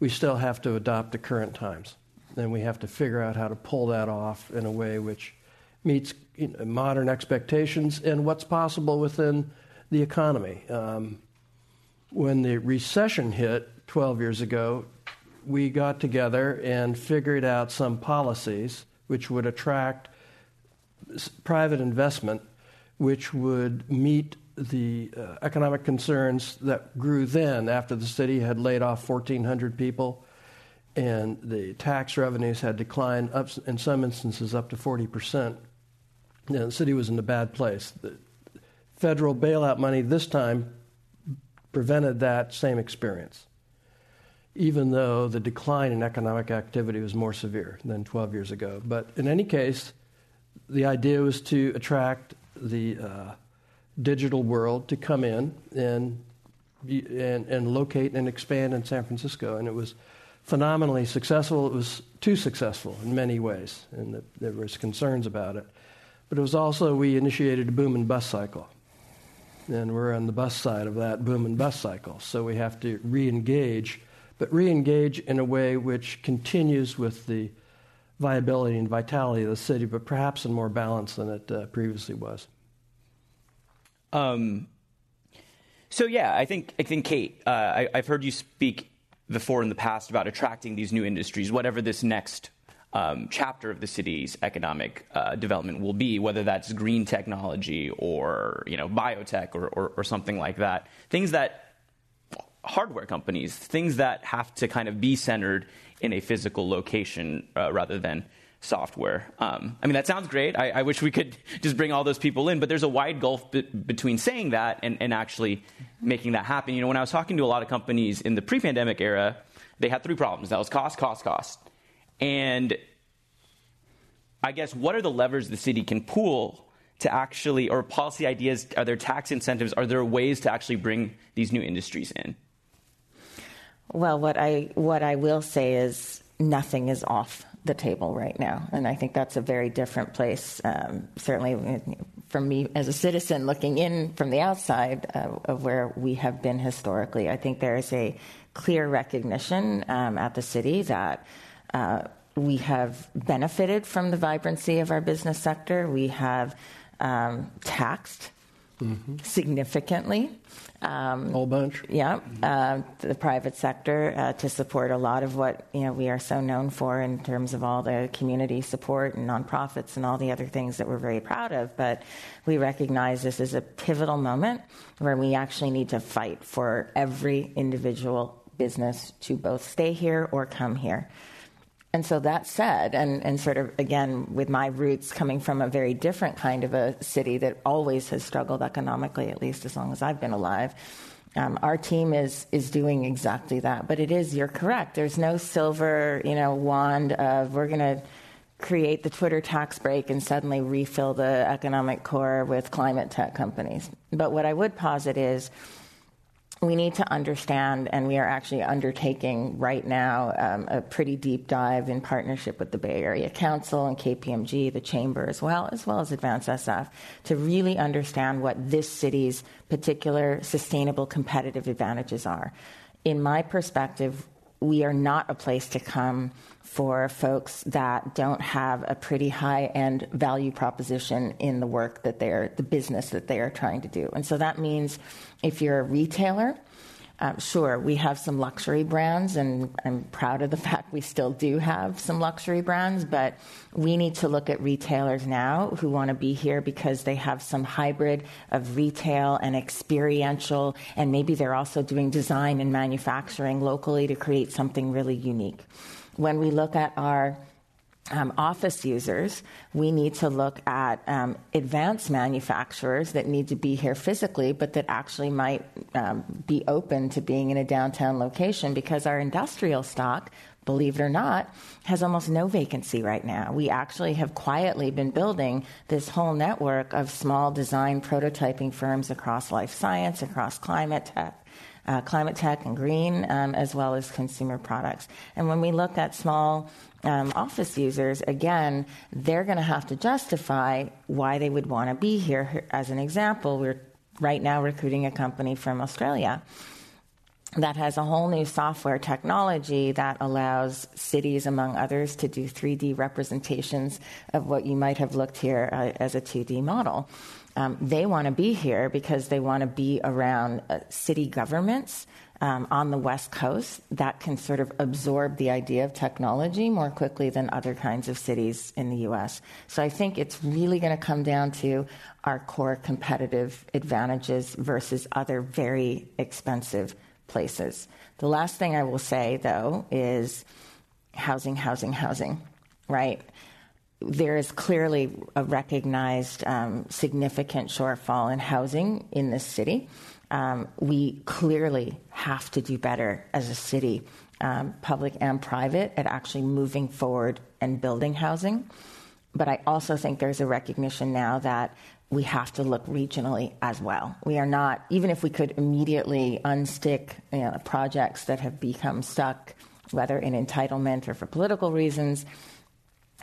we still have to adopt the current times, and we have to figure out how to pull that off in a way which meets you know, modern expectations and what's possible within the economy. Um, when the recession hit 12 years ago, we got together and figured out some policies which would attract private investment, which would meet the uh, economic concerns that grew then after the city had laid off 1,400 people and the tax revenues had declined up, in some instances up to 40 percent. the city was in a bad place. The federal bailout money this time prevented that same experience, even though the decline in economic activity was more severe than 12 years ago. But in any case, the idea was to attract the uh, digital world to come in and, and, and locate and expand in San Francisco. And it was phenomenally successful. It was too successful in many ways, and there was concerns about it. But it was also, we initiated a boom and bust cycle and we're on the bus side of that boom and bust cycle. So we have to re engage, but re engage in a way which continues with the viability and vitality of the city, but perhaps in more balance than it uh, previously was. Um, so yeah, I think I think Kate, uh, I, I've heard you speak before in the past about attracting these new industries, whatever this next um, chapter of the city's economic uh, development will be, whether that's green technology or you know biotech or, or, or something like that. Things that hardware companies, things that have to kind of be centered in a physical location uh, rather than software. Um, I mean, that sounds great. I, I, wish we could just bring all those people in, but there's a wide gulf be- between saying that and, and, actually making that happen. You know, when I was talking to a lot of companies in the pre pandemic era, they had three problems that was cost, cost, cost. And I guess what are the levers the city can pull to actually, or policy ideas? Are there tax incentives? Are there ways to actually bring these new industries in? Well, what I what I will say is nothing is off the table right now, and I think that's a very different place. Um, certainly, from me as a citizen looking in from the outside uh, of where we have been historically, I think there is a clear recognition um, at the city that. Uh, we have benefited from the vibrancy of our business sector. We have um, taxed mm-hmm. significantly. Um, Whole bunch. Yeah, uh, the private sector uh, to support a lot of what you know we are so known for in terms of all the community support and nonprofits and all the other things that we're very proud of. But we recognize this is a pivotal moment where we actually need to fight for every individual business to both stay here or come here. And so that said, and, and sort of again, with my roots coming from a very different kind of a city that always has struggled economically, at least as long as I've been alive, Um, our team is is doing exactly that, but it is you're correct. There's no silver, you know, wand of we're going to create the Twitter tax break and suddenly refill the economic core with climate tech companies. But what I would posit is we need to understand, and we are actually undertaking right now um, a pretty deep dive in partnership with the Bay Area Council and KPMG, the Chamber as well, as well as Advance SF, to really understand what this city's particular sustainable competitive advantages are. In my perspective, we are not a place to come for folks that don't have a pretty high end value proposition in the work that they're, the business that they are trying to do. And so that means if you're a retailer, uh, sure, we have some luxury brands, and I'm proud of the fact we still do have some luxury brands, but we need to look at retailers now who want to be here because they have some hybrid of retail and experiential, and maybe they're also doing design and manufacturing locally to create something really unique when we look at our um, office users, we need to look at um, advanced manufacturers that need to be here physically, but that actually might um, be open to being in a downtown location because our industrial stock, believe it or not, has almost no vacancy right now. We actually have quietly been building this whole network of small design prototyping firms across life science, across climate tech, uh, climate tech and green, um, as well as consumer products. And when we look at small um, office users, again, they're going to have to justify why they would want to be here. As an example, we're right now recruiting a company from Australia that has a whole new software technology that allows cities, among others, to do 3D representations of what you might have looked here uh, as a 2D model. Um, they want to be here because they want to be around uh, city governments um, on the West Coast that can sort of absorb the idea of technology more quickly than other kinds of cities in the US. So I think it's really going to come down to our core competitive advantages versus other very expensive places. The last thing I will say, though, is housing, housing, housing, right? There is clearly a recognized um, significant shortfall in housing in this city. Um, we clearly have to do better as a city, um, public and private, at actually moving forward and building housing. But I also think there's a recognition now that we have to look regionally as well. We are not, even if we could immediately unstick you know, projects that have become stuck, whether in entitlement or for political reasons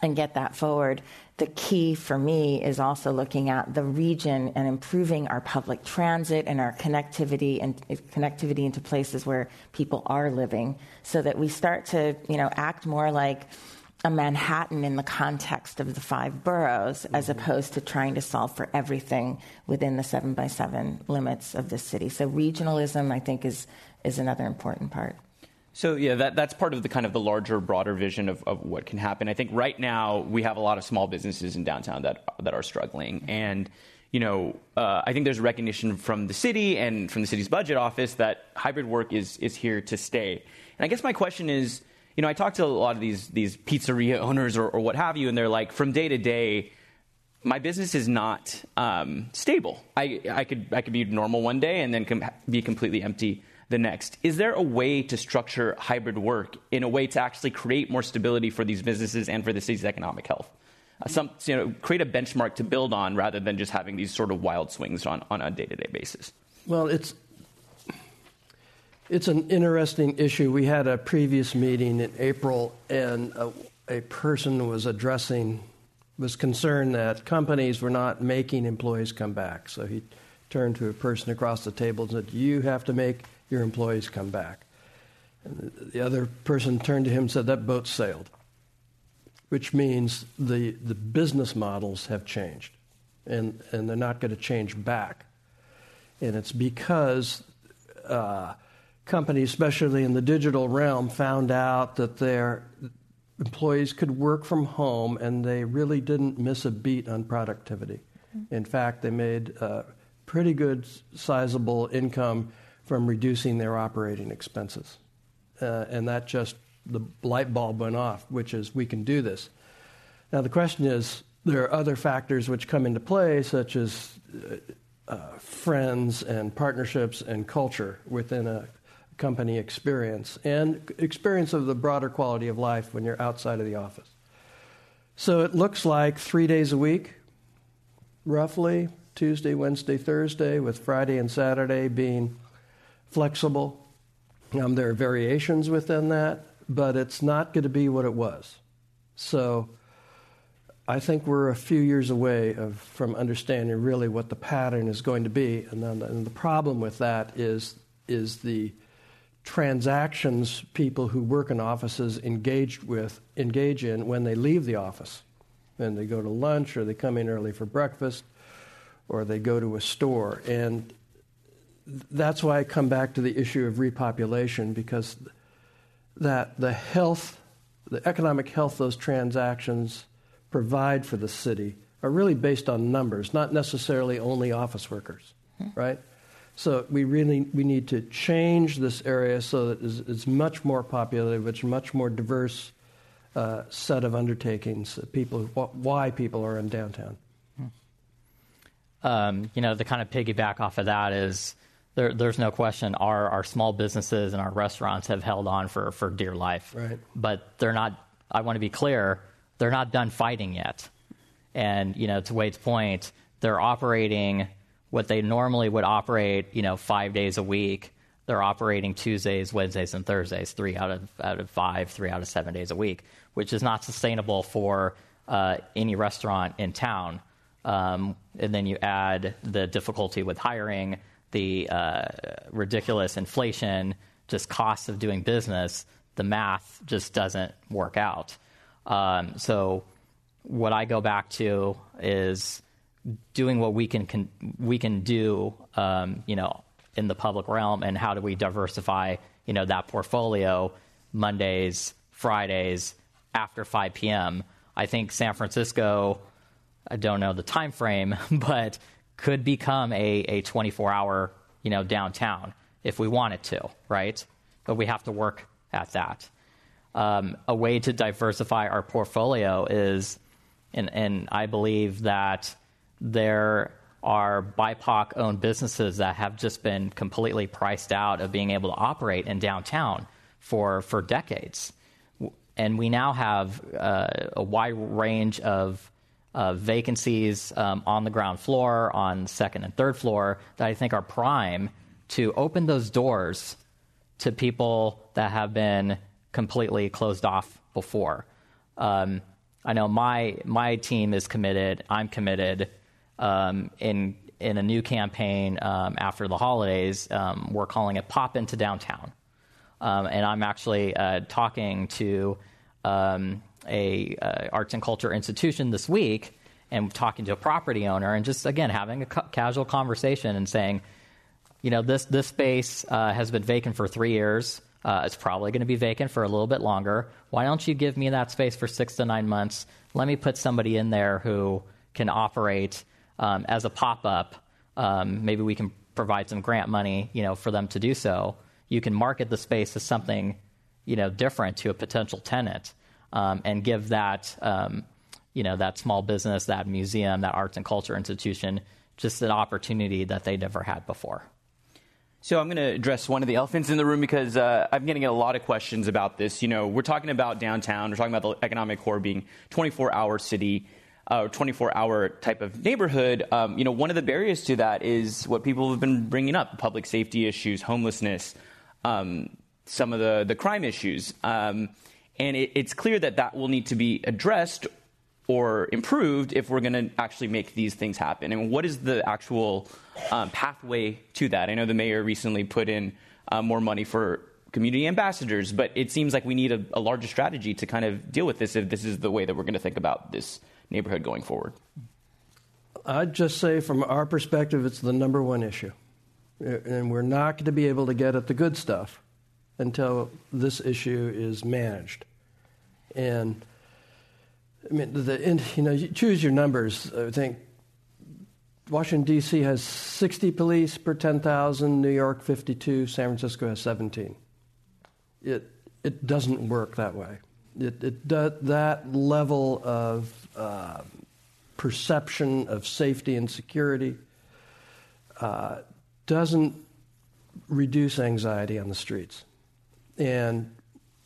and get that forward. The key for me is also looking at the region and improving our public transit and our connectivity and connectivity into places where people are living so that we start to, you know, act more like a Manhattan in the context of the five boroughs as mm-hmm. opposed to trying to solve for everything within the seven by seven limits of the city. So regionalism I think is is another important part. So yeah, that, that's part of the kind of the larger, broader vision of, of what can happen. I think right now we have a lot of small businesses in downtown that that are struggling, and you know, uh, I think there's recognition from the city and from the city's budget office that hybrid work is is here to stay. And I guess my question is, you know, I talk to a lot of these these pizzeria owners or, or what have you, and they're like, from day to day, my business is not um, stable. I, I could I could be normal one day and then com- be completely empty the next. Is there a way to structure hybrid work in a way to actually create more stability for these businesses and for the city's economic health? Uh, some, you know, create a benchmark to build on rather than just having these sort of wild swings on, on a day to day basis. Well, it's it's an interesting issue. We had a previous meeting in April, and a, a, person was addressing, was concerned that companies were not making employees come back. So he turned to a person across the table and said, You have to make your employees come back. And the other person turned to him and said, That boat sailed, which means the, the business models have changed and, and they're not going to change back. And it's because uh, companies, especially in the digital realm, found out that their employees could work from home and they really didn't miss a beat on productivity. Mm-hmm. In fact, they made uh, pretty good, sizable income from reducing their operating expenses. Uh, and that just, the light bulb went off, which is we can do this. Now, the question is there are other factors which come into play, such as uh, friends and partnerships and culture within a company experience and experience of the broader quality of life when you're outside of the office. So it looks like three days a week, roughly Tuesday, Wednesday, Thursday, with Friday and Saturday being flexible. Um, there are variations within that, but it's not going to be what it was. So I think we're a few years away of, from understanding really what the pattern is going to be. And, then, and the problem with that is, is the transactions people who work in offices engaged with engage in when they leave the office. And they go to lunch or they come in early for breakfast or they go to a store. And that's why I come back to the issue of repopulation because that the health, the economic health those transactions provide for the city are really based on numbers, not necessarily only office workers, right? So we really we need to change this area so that it's, it's much more populated, it's much more diverse uh, set of undertakings. People, why people are in downtown. Um, you know, the kind of piggyback off of that is there, there's no question our, our small businesses and our restaurants have held on for, for dear life. Right. But they're not, I want to be clear, they're not done fighting yet. And, you know, to Wade's point, they're operating what they normally would operate, you know, five days a week. They're operating Tuesdays, Wednesdays, and Thursdays, three out of, out of five, three out of seven days a week, which is not sustainable for uh, any restaurant in town. Um, and then you add the difficulty with hiring, the uh, ridiculous inflation, just costs of doing business, the math just doesn't work out. Um, so, what I go back to is doing what we can, can we can do, um, you know, in the public realm, and how do we diversify, you know, that portfolio Mondays, Fridays, after 5 p.m. I think San Francisco I don't know the time frame, but could become a, a 24 hour you know downtown if we wanted to, right? But we have to work at that. Um, a way to diversify our portfolio is, and, and I believe that there are BIPOC owned businesses that have just been completely priced out of being able to operate in downtown for, for decades. And we now have uh, a wide range of uh, vacancies um, on the ground floor, on second and third floor, that I think are prime to open those doors to people that have been completely closed off before. Um, I know my my team is committed. I'm committed um, in in a new campaign um, after the holidays. Um, we're calling it "Pop into Downtown," um, and I'm actually uh, talking to um, a uh, arts and culture institution this week and talking to a property owner and just again having a cu- casual conversation and saying, you know, this this space uh, has been vacant for three years. Uh, it's probably going to be vacant for a little bit longer. Why don't you give me that space for six to nine months? Let me put somebody in there who can operate um, as a pop up. Um, maybe we can provide some grant money, you know, for them to do so. You can market the space as something, you know, different to a potential tenant um, and give that, um, you know, that small business, that museum, that arts and culture institution just an opportunity that they never had before. So I'm going to address one of the elephants in the room because uh, I'm getting a lot of questions about this. You know, we're talking about downtown. We're talking about the economic core being 24-hour city, uh, 24-hour type of neighborhood. Um, you know, one of the barriers to that is what people have been bringing up: public safety issues, homelessness, um, some of the the crime issues. Um, and it, it's clear that that will need to be addressed or improved if we're going to actually make these things happen. And what is the actual um, pathway to that? I know the mayor recently put in uh, more money for community ambassadors, but it seems like we need a, a, larger strategy to kind of deal with this if this is the way that we're going to think about this neighborhood going forward. I'd just say, from our perspective, it's the number one issue. And we're not going to be able to get at the good stuff until this issue is managed. And I mean, the, you know, you choose your numbers. I think Washington, D.C. has 60 police per 10,000, New York 52, San Francisco has 17. It, it doesn't work that way. It, it that level of uh, perception of safety and security uh, doesn't reduce anxiety on the streets. And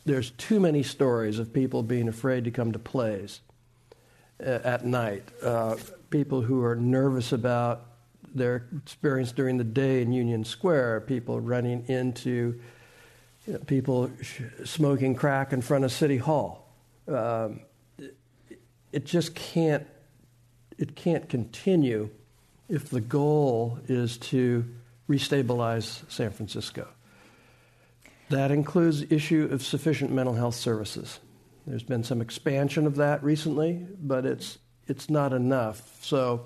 there's too many stories of people being afraid to come to plays uh, at night. Uh, people who are nervous about their experience during the day in Union Square, people running into you know, people sh- smoking crack in front of City Hall. Um, it, it just can't. It can't continue if the goal is to restabilize San Francisco. That includes issue of sufficient mental health services. There's been some expansion of that recently, but it's it's not enough. So,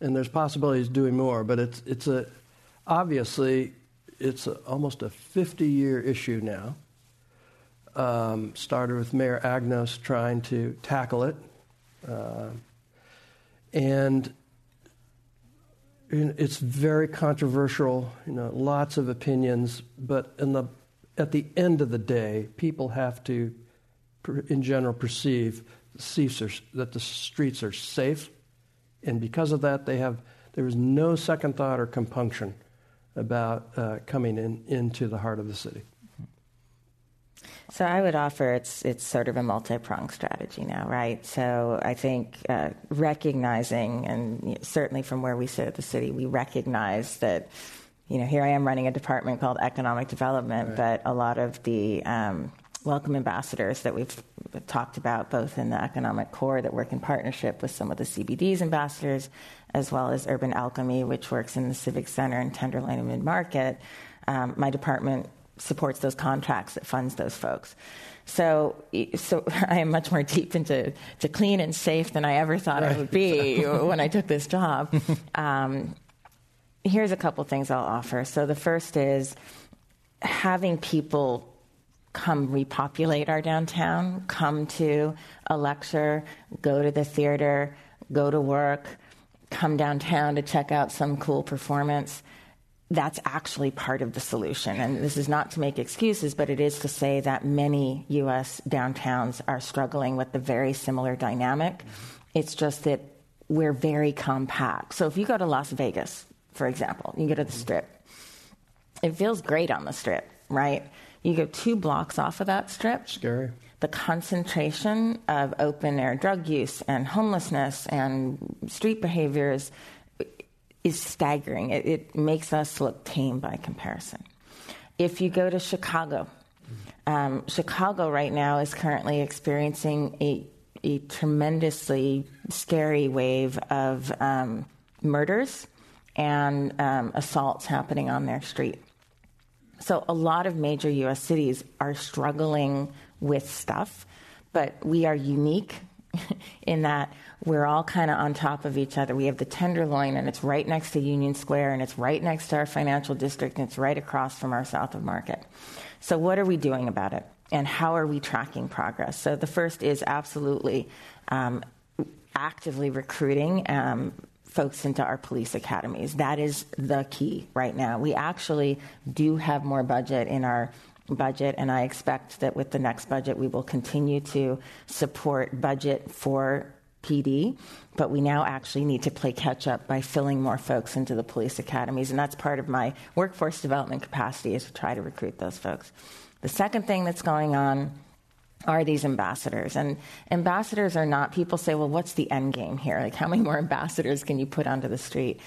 and there's possibilities doing more, but it's it's a obviously it's a, almost a 50 year issue now. Um, started with Mayor Agnos trying to tackle it, uh, and it's very controversial, you know, lots of opinions, but in the, at the end of the day, people have to, in general, perceive that the streets are safe, and because of that, they have, there is no second thought or compunction about uh, coming in, into the heart of the city. So I would offer it's it's sort of a multi-pronged strategy now, right? So I think uh, recognizing, and certainly from where we sit at the city, we recognize that. You know, here I am running a department called economic development, right. but a lot of the um, welcome ambassadors that we've talked about, both in the economic core that work in partnership with some of the CBD's ambassadors, as well as Urban Alchemy, which works in the Civic Center and Tenderloin and Mid Market. Um, my department supports those contracts that funds those folks. So, so I am much more deep into to clean and safe than I ever thought right. I would be when I took this job. Um, here's a couple things I'll offer. So the first is having people come repopulate our downtown, come to a lecture, go to the theater, go to work, come downtown to check out some cool performance that's actually part of the solution. And this is not to make excuses, but it is to say that many U.S. downtowns are struggling with the very similar dynamic. It's just that we're very compact. So if you go to Las Vegas, for example, you go to the strip, it feels great on the strip, right? You go two blocks off of that strip. Scary. The concentration of open air drug use and homelessness and street behaviors is staggering. It, it, makes us look tame by comparison. If you go to Chicago, um, Chicago right now is currently experiencing a, a tremendously scary wave of um, murders and um, assaults happening on their street. So, a lot of major US cities are struggling with stuff, but we are unique in that we're all kind of on top of each other. We have the Tenderloin, and it's right next to Union Square, and it's right next to our financial district, and it's right across from our South of Market. So, what are we doing about it? And how are we tracking progress? So, the first is absolutely um, actively recruiting um, folks into our police academies. That is the key right now. We actually do have more budget in our budget, and I expect that with the next budget, we will continue to support budget for PD, but we now actually need to play catch up by filling more folks into the police academies, and that's part of my workforce development capacity is to try to recruit those folks. The second thing that's going on are these ambassadors. And ambassadors are not, people say, well, what's the end game here? Like, how many more ambassadors can you put onto the street?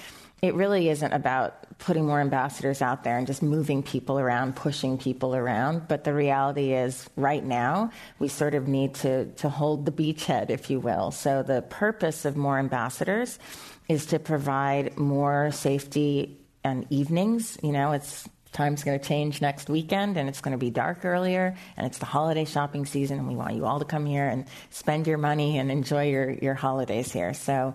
It really isn't about putting more ambassadors out there and just moving people around, pushing people around. But the reality is, right now, we sort of need to, to hold the beachhead, if you will. So the purpose of more ambassadors is to provide more safety and evenings. You know, it's time's going to change next weekend and it's going to be dark earlier and it's the holiday shopping season and we want you all to come here and spend your money and enjoy your, your holidays here. So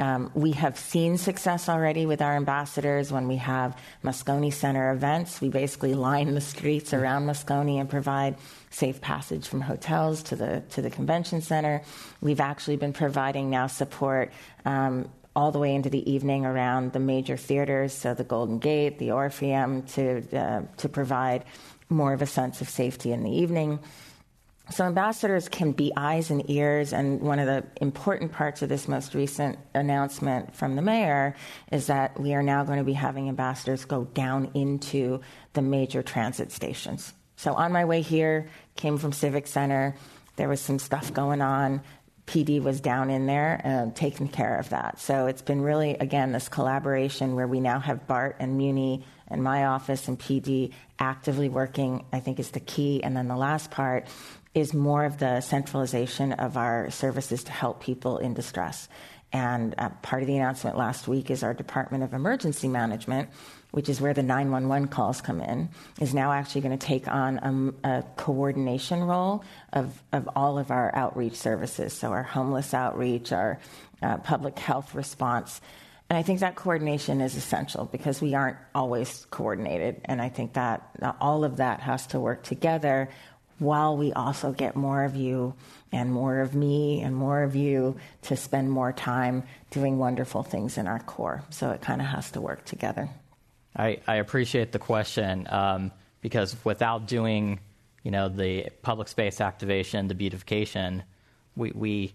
um, we have seen success already with our ambassadors when we have Moscone Center events. We basically line the streets around Moscone and provide safe passage from hotels to the to the convention center. We've actually been providing now support. Um, all the way into the evening around the major theaters, so the Golden Gate, the Orpheum, to uh, to provide more of a sense of safety in the evening. So, ambassadors can be eyes and ears, and one of the important parts of this most recent announcement from the mayor is that we are now going to be having ambassadors go down into the major transit stations. So, on my way here, came from Civic Center, there was some stuff going on. PD was down in there and taking care of that. So it's been really, again, this collaboration where we now have BART and Muni and my office and PD actively working, I think is the key. And then the last part is more of the centralization of our services to help people in distress. And uh, part of the announcement last week is our Department of Emergency Management, which is where the 911 calls come in, is now actually going to take on a, a, coordination role of, of all of our outreach services. So, our homeless outreach, our uh, public health response. And I think that coordination is essential because we aren't always coordinated. And I think that uh, all of that has to work together while we also get more of you and more of me and more of you to spend more time doing wonderful things in our core. So it kind of has to work together. I, I appreciate the question um, because without doing, you know, the public space activation, the beautification, we, we,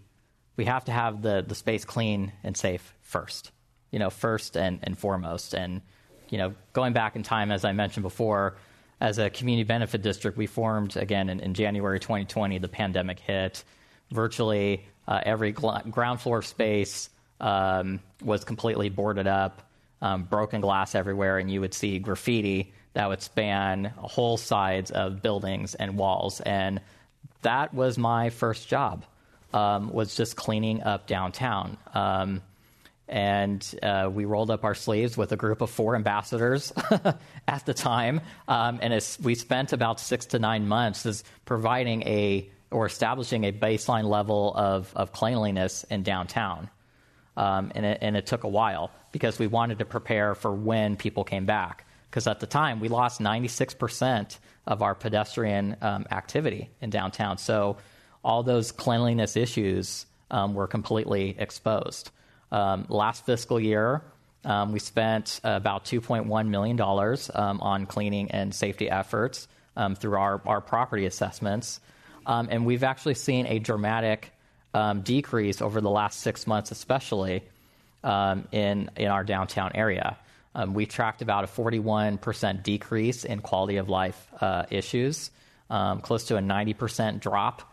we have to have the, the space clean and safe first, you know, first and, and foremost. And, you know, going back in time, as I mentioned before, as a community benefit district, we formed again in, in January 2020. The pandemic hit. Virtually uh, every gl- ground floor space um, was completely boarded up, um, broken glass everywhere, and you would see graffiti that would span whole sides of buildings and walls. And that was my first job. Um, was just cleaning up downtown. And uh, we rolled up our sleeves with a group of four ambassadors at the time, um, and we spent about six to nine months as providing a or establishing a baseline level of, of cleanliness in downtown. Um, and, it, and, it, took a while because we wanted to prepare for when people came back. Because at the time, we lost 96% of our pedestrian um, activity in downtown. So all those cleanliness issues um, were completely exposed. Um, last fiscal year, um, we spent about $2.1 million um, on cleaning and safety efforts through our, property assessments. And we've actually seen a dramatic decrease over the last six months, especially in, in our downtown area. we tracked about a 41% decrease in quality of life uh, issues, close to a 90% drop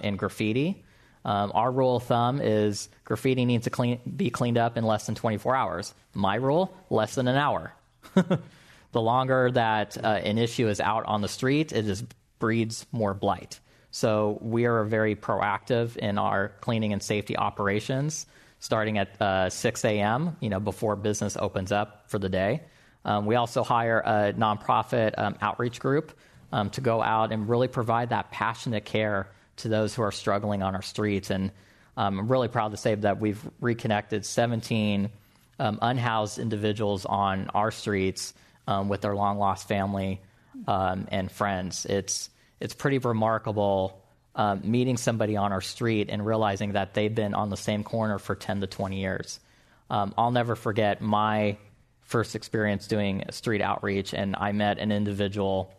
in graffiti. Um, our rule of thumb is graffiti needs to clean, be cleaned up in less than 24 hours. My rule, less than an hour. the longer that uh, an issue is out on the street, it just breeds more blight. So we are very proactive in our cleaning and safety operations, starting at uh, 6 a.m. You know before business opens up for the day. Um, we also hire a nonprofit um, outreach group um, to go out and really provide that passionate care to those who are struggling on our streets. And um, I'm really proud to say that we've reconnected 17 um, unhoused individuals on our streets um, with their long lost family um, and friends. It's, it's pretty remarkable um, meeting somebody on our street and realizing that they've been on the same corner for 10 to 20 years. Um, I'll never forget my first experience doing street outreach, and I met an individual.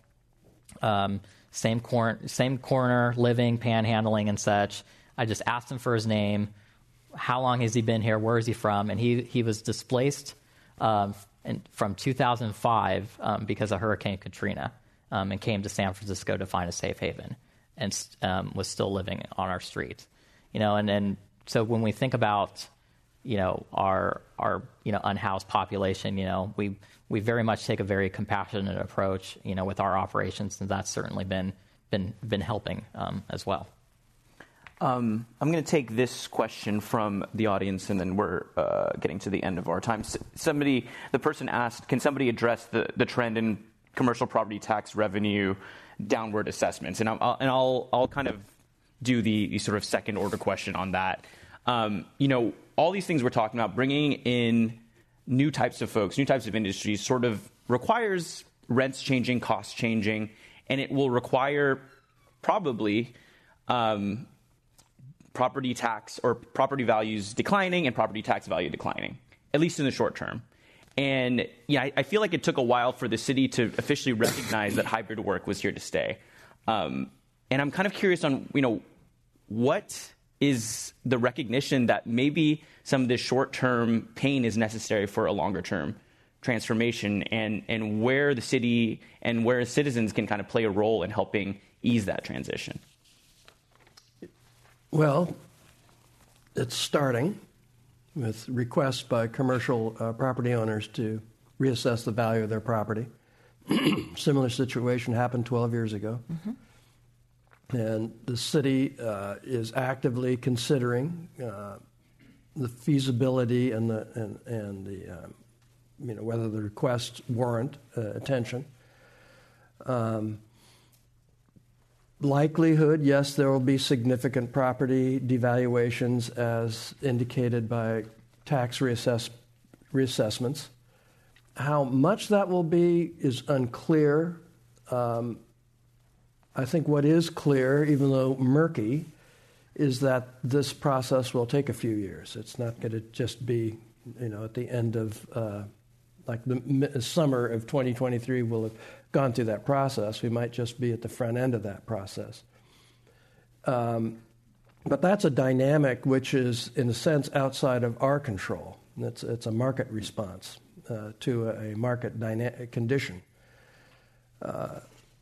Same, cor- same corner, living, panhandling, and such. I just asked him for his name. How long has he been here? Where is he from? And he, he was displaced um, in, from 2005 um, because of Hurricane Katrina um, and came to San Francisco to find a safe haven and um, was still living on our street. You know, and, and so when we think about you know our our you know unhoused population you know we we very much take a very compassionate approach you know with our operations and that's certainly been been been helping um, as well um, I'm going to take this question from the audience, and then we're uh, getting to the end of our time. Somebody, the person asked, can somebody address the, the trend in commercial property tax revenue downward assessments? And I'll, and I'll, I'll kind of do the, the sort of second order question on that. Um, you know, all these things we're talking about, bringing in new types of folks, new types of industries, sort of requires rents changing, costs changing, and it will require probably um, property tax or property values declining and property tax value declining, at least in the short term. And yeah, I, I feel like it took a while for the city to officially recognize that hybrid work was here to stay. Um, and I'm kind of curious on, you know, what is the recognition that maybe some of this short term pain is necessary for a longer term transformation and, and where the city and where citizens can kind of play a role in helping ease that transition? Well, it's starting with requests by commercial uh, property owners to reassess the value of their property. Similar situation happened 12 years ago. Mm-hmm. And the city uh, is actively considering uh, the feasibility and the, and, and the um, you know, whether the requests warrant uh, attention. Um, likelihood, yes, there will be significant property devaluations as indicated by tax reassess, reassessments. How much that will be is unclear. Um, I think what is clear, even though murky, is that this process will take a few years. It's not going to just be, you know, at the end of, uh, like the summer of 2023 we'll have gone through that process. We might just be at the front end of that process. Um, but that's a dynamic which is, in a sense, outside of our control. It's, it's a market response uh, to a, a market dyna- condition. Uh,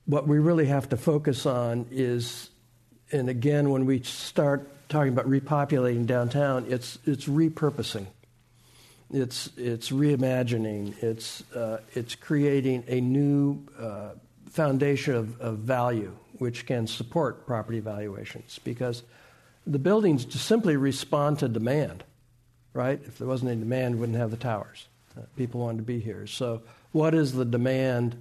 what we really have to focus on is, and again, when we start talking about repopulating downtown, it's, it's repurposing it's, it's reimagining, it's, uh, it's creating a new uh, foundation of, of value which can support property valuations because the buildings just simply respond to demand, right? If there wasn't any demand, we wouldn't have the towers. Uh, people wanted to be here. So, what is the demand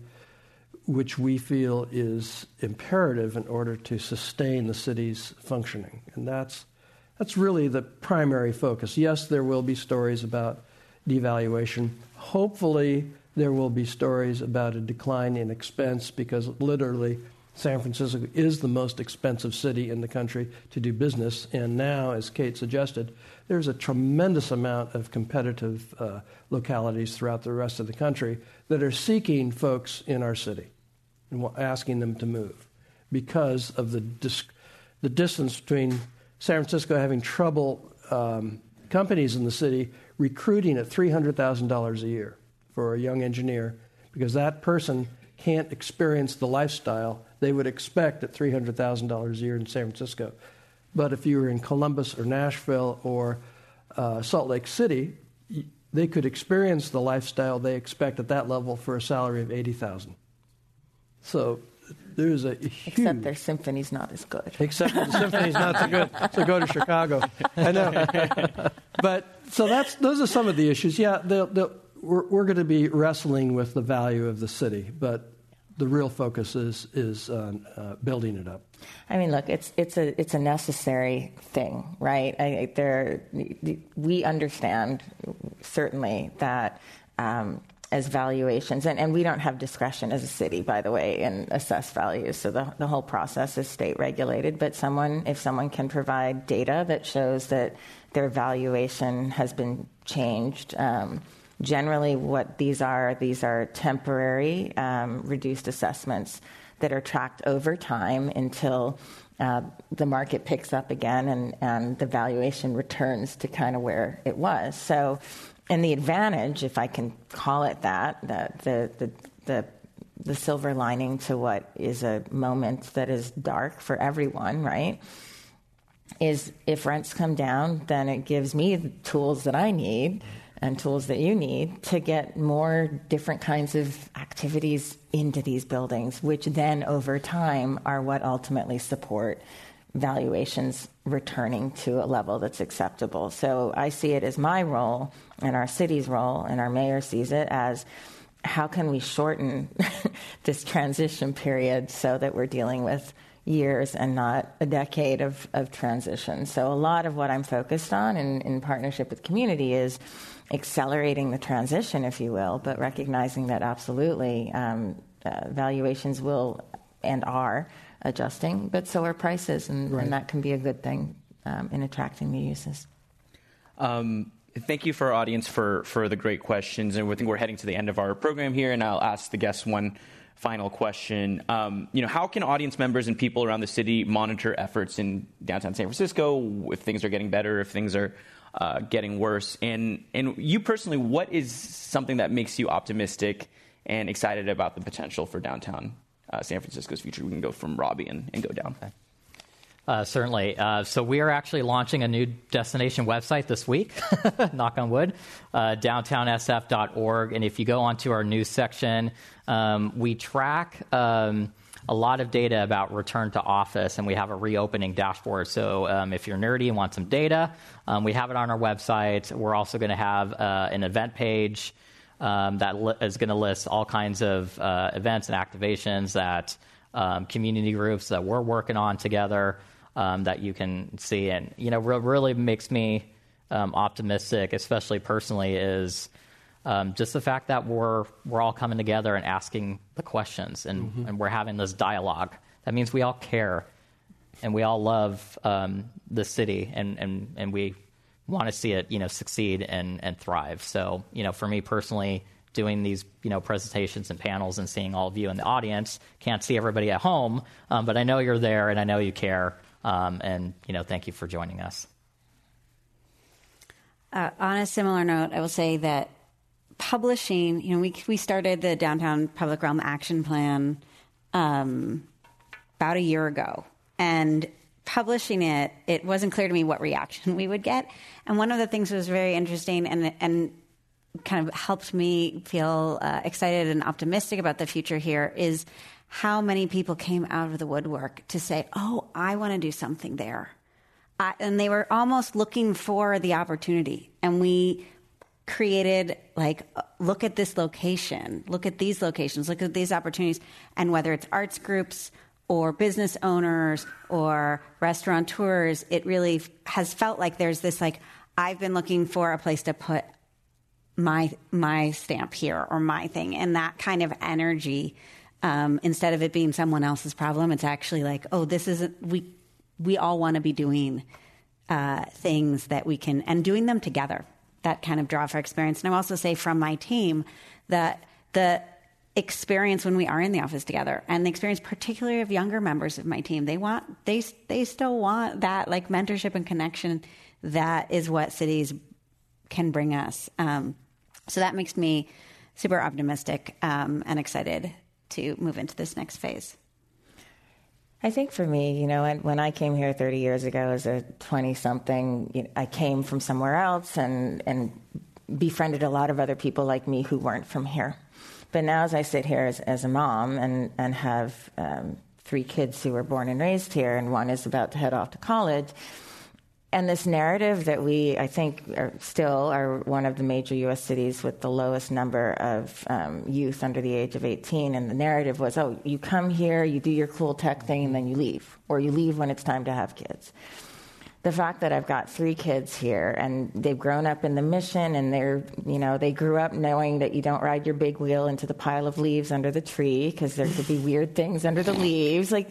which we feel is imperative in order to sustain the city's functioning? And that's, that's really the primary focus. Yes, there will be stories about devaluation. Hopefully, there will be stories about a decline in expense because literally San Francisco is the most expensive city in the country to do business. And now, as Kate suggested, there's a tremendous amount of competitive uh, localities throughout the rest of the country that are seeking folks in our city and asking them to move because of the, dis- the distance between San Francisco having trouble um, companies in the city recruiting at $300,000 a year for a young engineer because that person can't experience the lifestyle they would expect at $300,000 a year in San Francisco. But if you were in Columbus or Nashville or uh, Salt Lake City, they could experience the lifestyle they expect at that level for a salary of 80000 So there's a huge. Except their symphony's not as good. Except the symphony's not so good. So go to Chicago. I know. but so that's those are some of the issues. Yeah, they'll, they'll, we're, we're going to be wrestling with the value of the city, but the real focus is is on uh, building it up. I mean, look, it's it's a it's a necessary thing, right? I, there, we understand certainly that um, as valuations, and, and we don't have discretion as a city, by the way, in assess values. So the, the whole process is state regulated. But someone, if someone can provide data that shows that their valuation has been changed, um, generally what these are, these are temporary um, reduced assessments that are tracked over time until uh, the market picks up again and, and the valuation returns to kind of where it was. So and the advantage, if I can call it that, the, the, the, the, the silver lining to what is a moment that is dark for everyone, right? Is if rents come down, then it gives me the tools that I need and tools that you need to get more different kinds of activities into these buildings, which then over time are what ultimately support valuations returning to a level that's acceptable. So I see it as my role and our city's role, and our mayor sees it as how can we shorten this transition period so that we're dealing with years and not a decade of, of transition. So a lot of what I'm focused on in, in partnership with community is accelerating the transition, if you will, but recognizing that absolutely um, uh, valuations will and are adjusting, but so are prices, and, right. and that can be a good thing um, in attracting the uses. Um, thank you for our audience for, for the great questions, and I think we're heading to the end of our program here, and I'll ask the guests one final question. Um, you know, how can audience members and people around the city monitor efforts in downtown San Francisco if things are getting better, if things are uh, getting worse? And and you personally, what is something that makes you optimistic and excited about the potential for downtown uh, San Francisco's future? We can go from Robbie and, and go down. Okay. Uh, certainly. Uh, so we are actually launching a new destination website this week, knock on wood, uh, downtownsf.org. And if you go onto our news section, um, we track um, a lot of data about return to office, and we have a reopening dashboard. So um, if you're nerdy and want some data, um, we have it on our website. We're also going to have uh, an event page um, that li- is going to list all kinds of uh, events and activations that um, community groups that we're working on together um, that you can see. And, you know, what really makes me um, optimistic, especially personally, is um, just the fact that we're, we're all coming together and asking the questions and, mm-hmm. and we're having this dialogue. That means we all care and we all love um, the city and, and, and we want to see it, you know, succeed and, and thrive. So, you know, for me personally, doing these you know presentations and panels and seeing all of you in the audience. Can't see everybody at home, um, but I know you're there and I know you care. Um, and you know, thank you for joining us. Uh, on a similar note, I will say that publishing. You know, we we started the Downtown Public Realm Action Plan um, about a year ago, and publishing it, it wasn't clear to me what reaction we would get. And one of the things that was very interesting and and kind of helped me feel uh, excited and optimistic about the future here is how many people came out of the woodwork to say, Oh, I want to do something there. I, and they were almost looking for the opportunity. And we created, like, look at this location, look at these locations, look at these opportunities. And whether it's arts groups or business owners or restaurateurs, it really has felt like there's this, like, I've been looking for a place to put my my stamp here or my thing and that kind of energy um, instead of it being someone else's problem, it's actually like, oh, this isn't we. We all want to be doing uh, things that we can and doing them together. That kind of draw for experience. And I also say from my team that the experience when we are in the office together and the experience particularly of younger members of my team they want they they still want that like mentorship and connection that is what cities can bring us um, so that makes me super optimistic um, and excited to move into this next phase? I think for me, you know, when, I came here 30 years ago as a 20 something, you know, I came from somewhere else and, and befriended a lot of other people like me who weren't from here. But now, as I sit here as, as a mom and, and have um, three kids who were born and raised here, and one is about to head off to college, and this narrative that we, I think, are still are one of the major U.S. cities with the lowest number of um, youth under the age of 18. And the narrative was, oh, you come here, you do your cool tech thing, and then you leave, or you leave when it's time to have kids. The fact that I've got three kids here, and they've grown up in the mission, and they're, you know, they grew up knowing that you don't ride your big wheel into the pile of leaves under the tree because there could be weird things under the leaves, like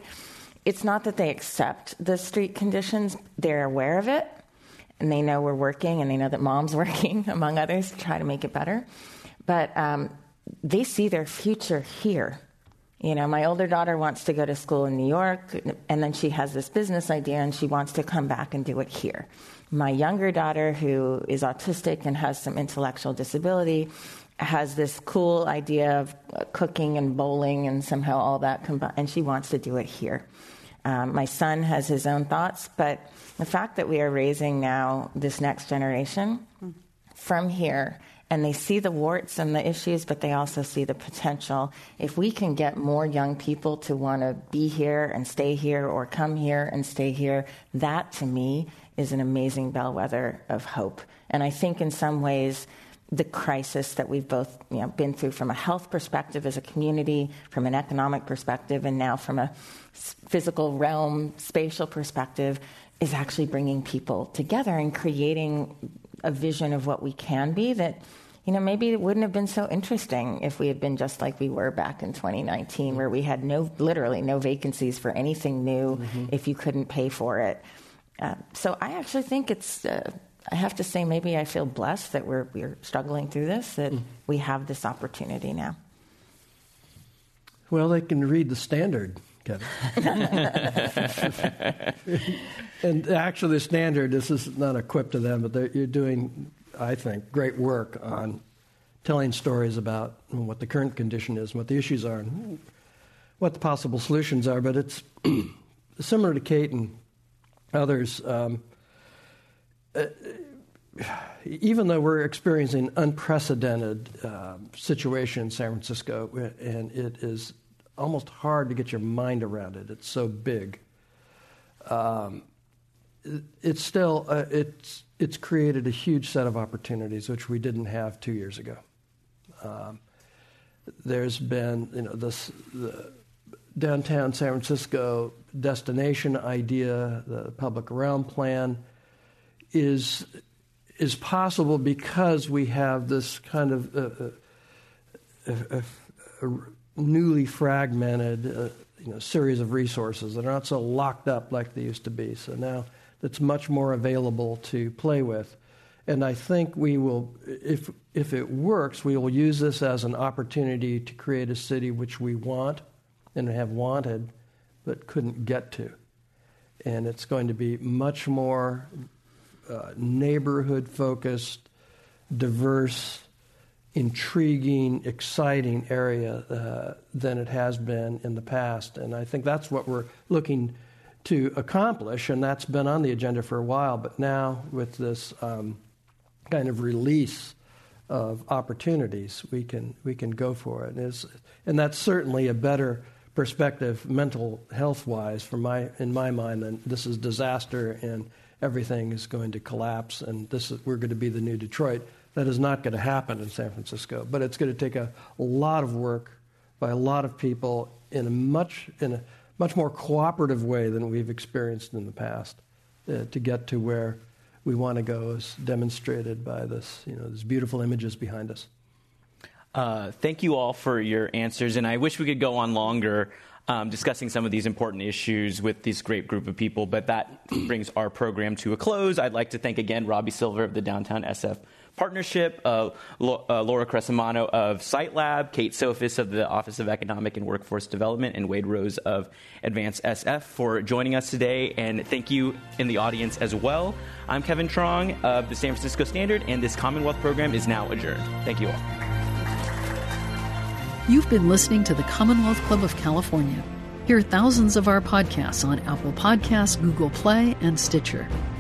it's not that they accept the street conditions, they're aware of it and they know we're working and they know that mom's working, among others, to try to make it better. But um, they see their future here. You know, my older daughter wants to go to school in New York, and then she has this business idea and she wants to come back and do it here. My younger daughter, who is autistic and has some intellectual disability, has this cool idea of cooking and bowling and somehow all that combined, and she wants to do it here. Um, my son has his own thoughts, but the fact that we are raising now this next generation from here, and they see the warts and the issues, but they also see the potential. If we can get more young people to want to be here and stay here, or come here and stay here, that to me is an amazing bellwether of hope. And I think in some ways, the crisis that we've both you know, been through from a health perspective as a community, from an economic perspective, and now from a physical realm, spatial perspective, is actually bringing people together and creating a vision of what we can be that you know maybe it wouldn't have been so interesting if we had been just like we were back in 2019 where we had no literally no vacancies for anything new mm-hmm. if you couldn't pay for it uh, so i actually think it's uh, I have to say, maybe I feel blessed that we're, we're struggling through this, that mm. we have this opportunity now. Well, they can read the standard, Kevin. and actually, the standard, this is not equipped to them, but you're doing, I think, great work on telling stories about what the current condition is, and what the issues are, and what the possible solutions are. But it's similar to Kate and others. Um, uh, even though we're experiencing unprecedented uh, situation in San Francisco, and it is almost hard to get your mind around it. It's so big. Um, it's still uh, it's it's created a huge set of opportunities which we didn't have two years ago. Um, there's been you know this the downtown San Francisco destination idea, the public realm plan is is possible because we have this kind of uh, uh, newly fragmented uh, you know, series of resources that are not so locked up like they used to be. So now it's much more available to play with. And I think we will, if, if it works, we will use this as an opportunity to create a city which we want and have wanted but couldn't get to. And it's going to be much more uh, neighborhood focused, diverse, intriguing, exciting area uh, than it has been in the past. And I think that's what we're looking to accomplish, and that's been on the agenda for a while. But now, with this um, kind of release of opportunities, we can we can go for it. And, and that's certainly a better perspective, mental health wise, my in my mind, than this is disaster and everything is going to collapse, and this is, we're going to be the new Detroit. That is not going to happen in San Francisco, but it's going to take a, a lot of work by a lot of people in a much in a much more cooperative way than we've experienced in the past uh, to get to where we want to go, as demonstrated by this you know these beautiful images behind us. Uh, thank you all for your answers, and I wish we could go on longer um, discussing some of these important issues with this great group of people. But that brings our program to a close. I'd like to thank again Robbie Silver of the Downtown SF Partnership, uh, Laura Crescimano of Site Lab, Kate Sofis of the Office of Economic and Workforce Development, and Wade Rose of Advance SF for joining us today. And thank you in the audience as well. I'm Kevin Truong of the San Francisco Standard, and this Commonwealth program is now adjourned. Thank you all. You've been listening to the Commonwealth Club of California. Hear thousands of our podcasts on Apple Podcasts, Google Play, and Stitcher.